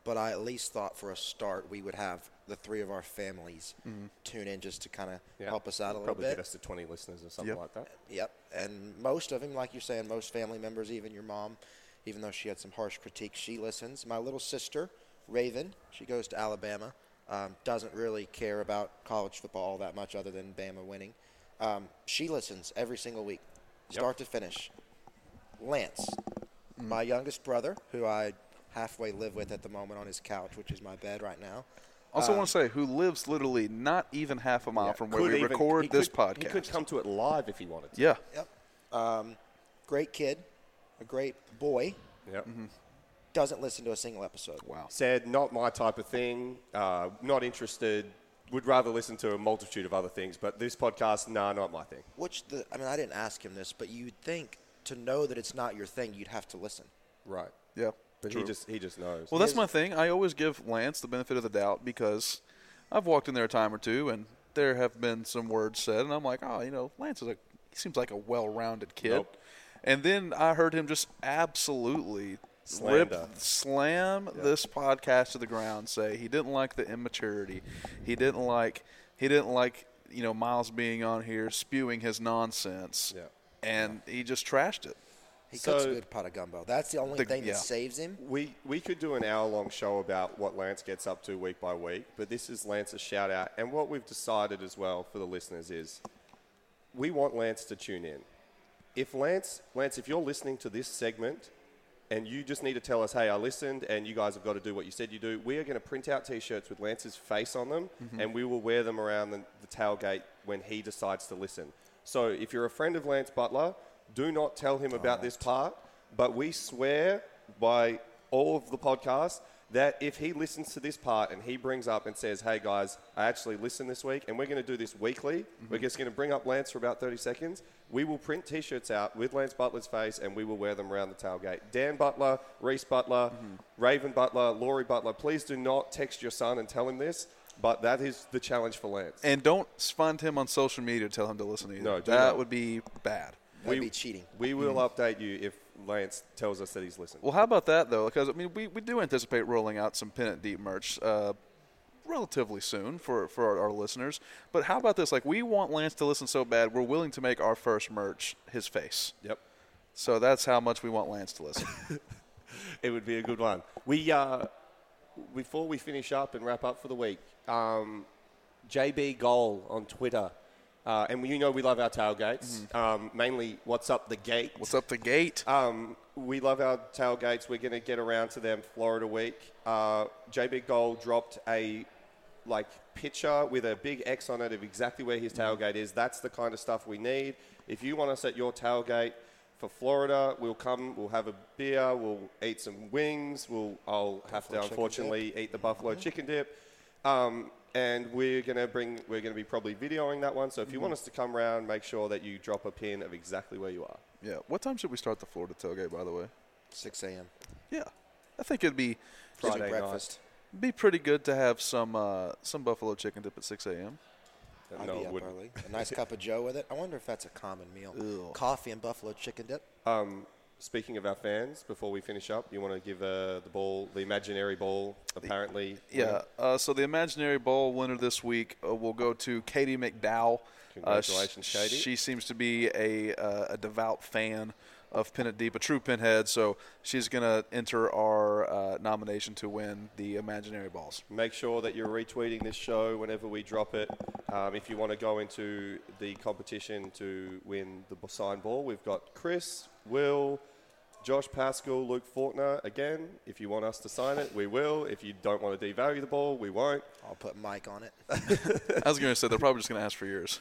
but I at least thought for a start we would have the three of our families tune in just to kind of Yeah. help us out a little bit. Probably get us to 20 listeners or something Yep. like that. Yep, and most of them, like you're saying, most family members, even your mom, even though she had some harsh critiques, she listens. My little sister, Raven, she goes to Alabama, um, doesn't really care about college football all that much, other than Bama winning. Um, she listens every single week, start to finish. Lance, my youngest brother, who I halfway live with at the moment on his couch, which is my bed right now. Also, want to say who lives literally not even half a mile Yeah. from where we even- record this could- podcast. He could come to it live if he wanted to. Yeah. Yep. Um, great kid, a great boy. Yep. Doesn't listen to a single episode. Wow. Said, not my type of thing, uh, not interested, would rather listen to a multitude of other things, but this podcast, nah, not my thing. Which the I mean, I didn't ask him this, but you'd think to know that it's not your thing, you'd have to listen. Right. Yeah. But true. he just he just knows. Well, that's my thing. I always give Lance the benefit of the doubt because I've walked in there a time or two, and there have been some words said, and I'm like, oh, you know, Lance is a he seems like a well-rounded kid. Nope. And then I heard him just absolutely Slander. rip, slam this podcast to the ground. Say he didn't like the immaturity. He didn't like he didn't like you know Miles being on here spewing his nonsense. Yeah. And he just trashed it. He cooks So- a good pot of gumbo. That's the only The- thing yeah. that saves him. We we could do an hour long show about what Lance gets up to week by week, but this is Lance's shout out. And what we've decided as well for the listeners is we want Lance to tune in. If Lance Lance, if you're listening to this segment and you just need to tell us, hey, I listened and you guys have got to do what you said you do, we are going to print out t shirts with Lance's face on them mm-hmm. and we will wear them around the, the tailgate when he decides to listen. So if you're a friend of Lance Butler, do not tell him about this part, but we swear by all of the podcasts that if he listens to this part and he brings up and says, hey guys, I actually listened this week and we're going to do this weekly, mm-hmm. we're just going to bring up Lance for about 30 seconds, we will print t shirts out with Lance Butler's face and we will wear them around the tailgate. Dan Butler, Reese Butler, mm-hmm. Raven Butler, Laurie Butler, please do not text your son and tell him this, but that is the challenge for Lance. And don't find him on social media to tell him to listen to you. No, that not. would be bad. That'd be cheating. We will update you if Lance tells us that he's listening. Well, how about that though? Because I mean, we, we do anticipate rolling out some Pin It Deep merch uh, relatively soon for for our, our listeners. But how about this? Like, we want Lance to listen so bad, we're willing to make our first merch his face. Yep. So that's how much we want Lance to listen. it would be a good one. We uh, before we finish up and wrap up for the week, um, JB Goal on Twitter, uh, and you know we love our tailgates. Um, mainly, what's up the gate? What's up the gate? Um, we love our tailgates. We're going to get around to them Florida week. Uh, JB Goal dropped a like picture with a big X on it of exactly where his tailgate is. That's the kind of stuff we need. If you want us at your tailgate for Florida, we'll come. We'll have a beer. We'll eat some wings. We'll. I'll have to Buffalo chicken unfortunately eat the buffalo chicken dip. Um, and we're gonna bring. We're gonna be probably videoing that one. So if you want us to come round, make sure that you drop a pin of exactly where you are. yeah. What time should we start the Florida tailgate? By the way. 6 a.m. Yeah. I think it'd be Gives me Friday night. breakfast. be pretty good to have some uh, some buffalo chicken dip at 6 a.m. I'd No, be up wouldn't. early. A nice cup of Joe with it. I wonder if that's a common meal. Ew. Coffee and buffalo chicken dip. Um, speaking of our fans, before we finish up, you want to give uh, the ball, the imaginary ball, apparently. Yeah. Uh, so the imaginary ball winner this week uh, will go to Katie McDowell. Congratulations, sh- Katie. She seems to be a, uh, a devout fan of It Deep, a true pinhead. So she's going to enter our uh, nomination to win the imaginary balls. Make sure that you're retweeting this show whenever we drop it. Um, if you want to go into the competition to win the signed ball, we've got Chris, Will, Josh Paschal, Luke Fortner. Again, if you want us to sign it, we will. If you don't want to devalue the ball, we won't. I'll put Mike on it. I was going to say they're probably just going to ask for yours.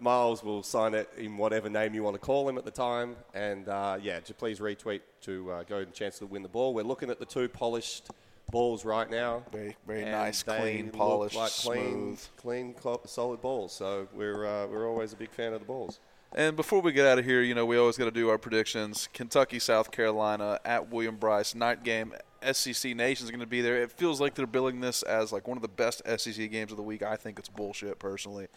Miles will sign it in whatever name you want to call him at the time. And uh, yeah, just please retweet to uh, go and chance to win the ball. We're looking at the two polished balls right now. Very, very nice, clean, polished, like clean, smooth. clean, solid balls. So we're uh, we're always a big fan of the balls. And before we get out of here, you know, we always got to do our predictions. Kentucky, South Carolina at Williams-Brice night game. SEC Nation's going to be there. It feels like they're billing this as like one of the best SEC games of the week. I think it's bullshit personally.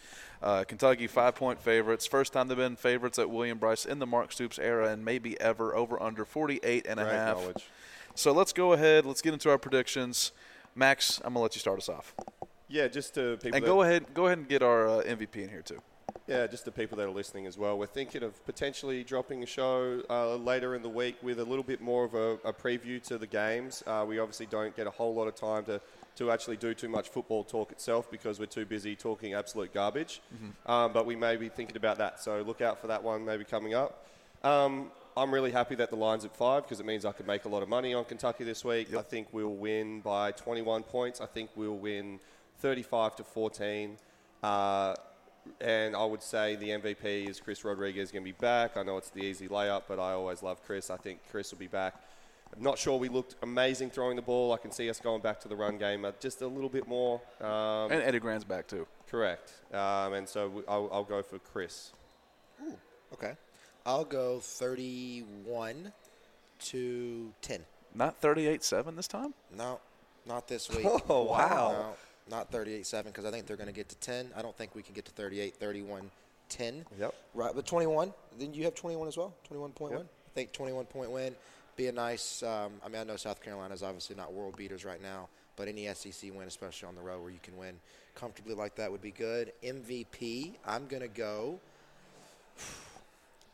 Uh, Kentucky five point favorites. First time they've been favorites at Williams-Brice in the Mark Stoops era and maybe ever. Over under 48 and a Great half. knowledge. So let's go ahead. Let's get into our predictions. Max, I'm gonna let you start us off. Yeah, just to people. And go ahead, go ahead and get our uh, MVP in here too. Yeah, just the people that are listening as well. We're thinking of potentially dropping a show uh, later in the week with a little bit more of a, a preview to the games. Uh, we obviously don't get a whole lot of time to, to actually do too much football talk itself because we're too busy talking absolute garbage. Um, but we may be thinking about that. So look out for that one maybe coming up. Um, I'm really happy that the line's at five because it means I can make a lot of money on Kentucky this week. I think we'll win by 21 points. I think we'll win 35 to 14. Uh, and I would say the MVP is Chris Rodriguez going to be back. I know it's the easy layup, but I always love Chris. I think Chris will be back. I'm not sure we looked amazing throwing the ball. I can see us going back to the run game uh, just a little bit more. Um, and Eddie Gran's back too. Correct. Um, and so we- I'll, I'll go for Chris. Okay. I'll go 31 to 10. Not 38-7 this time. No, not this week. Oh, wow. No, not 38-7 because I think they're going to get to 10. I don't think we can get to 38, 31, 10. Yep. Right, but 21. Then you have 21 as well. 21 point Yep. win. I think 21 point win. Be a nice. Um, I mean, I know South Carolina is obviously not world beaters right now, but any SEC win, especially on the road where you can win comfortably like that, would be good. MVP. I'm going to go.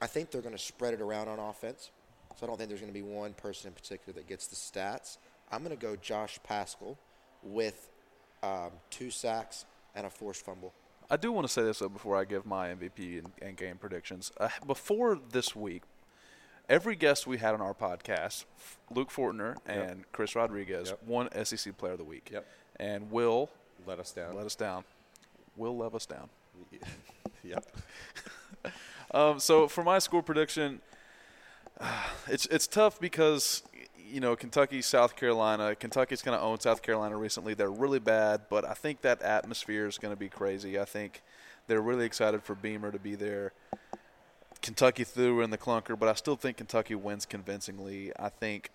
I think they're going to spread it around on offense. So I don't think there's going to be one person in particular that gets the stats. I'm going to go Josh Paschal with um, two sacks and a forced fumble. I do want to say this though before I give my MVP and, and game predictions. Uh, before this week, every guest we had on our podcast, Luke Fortner and Chris Rodriguez, Yep. won SEC Player of the Week. Yep. And Will Let us down. let us down. Will let us down. yep. Um, so for my score prediction, it's it's tough because you know Kentucky, South Carolina. Kentucky's going to own South Carolina recently. They're really bad, but I think that atmosphere is going to be crazy. I think they're really excited for Beamer to be there. Kentucky threw in the clunker, but I still think Kentucky wins convincingly. I think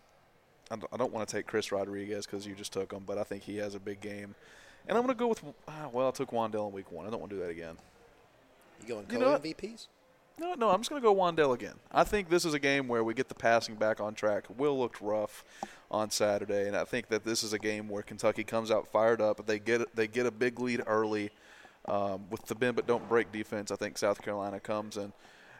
I don't- want to take Chris Rodriguez because you just took him, but I think he has a big game. And I'm going to go with ah, well, I took Wan'Dale in week one. I don't want to do that again. You going You co know? No, no, I'm just going to go Wan'Dale again. I think this is a game where we get the passing back on track. Will looked rough on Saturday, and I think that this is a game where Kentucky comes out fired up. They get they get a big lead early um, with the bend but don't break defense. I think South Carolina comes and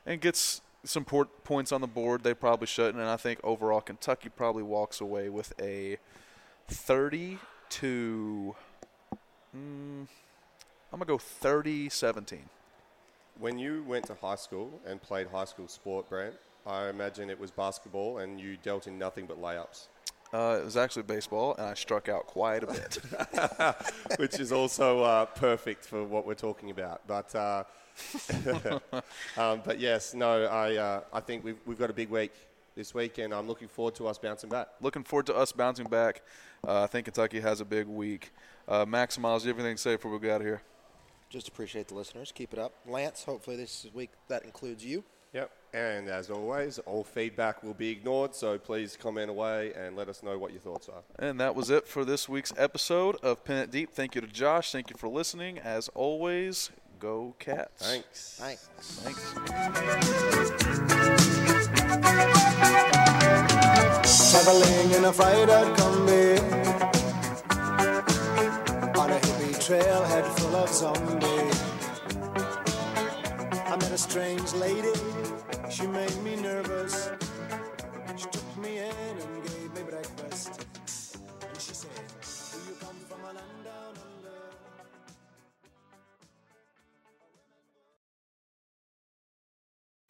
and gets some points on the board. They probably shouldn't, and I think overall Kentucky probably walks away with a 30 to. Mm, I'm gonna go 30-17. When you went to high school and played high school sport, Brent, I imagine it was basketball and you dealt in nothing but layups. Uh, it was actually baseball, and I struck out quite a bit. which is also uh, perfect for what we're talking about. But uh, um, but yes, no, I uh, I think we've we've got a big week this week, and I'm looking forward to us bouncing back. Looking forward to us bouncing back. Uh, I think Kentucky has a big week. Uh, Max Miles, do you have anything to say before we get out of here? Just appreciate the listeners. Keep it up. Lance, hopefully this week that includes you. Yep. And as always, all feedback will be ignored. So please comment away and let us know what your thoughts are. And that was it for this week's episode of Pin It Deep. Thank you to Josh. Thank you for listening. As always, go Cats. Thanks. Thanks. Thanks. Traveling in a fried out Kombi On a hippie trailhead of zombies I met a strange lady, she made me nervous She took me in and gave me breakfast And she said, do you come from a land down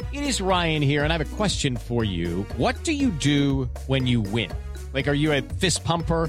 under? It is Ryan here, and I have a question for you. What do you do when you win? Like, are you a fist pumper?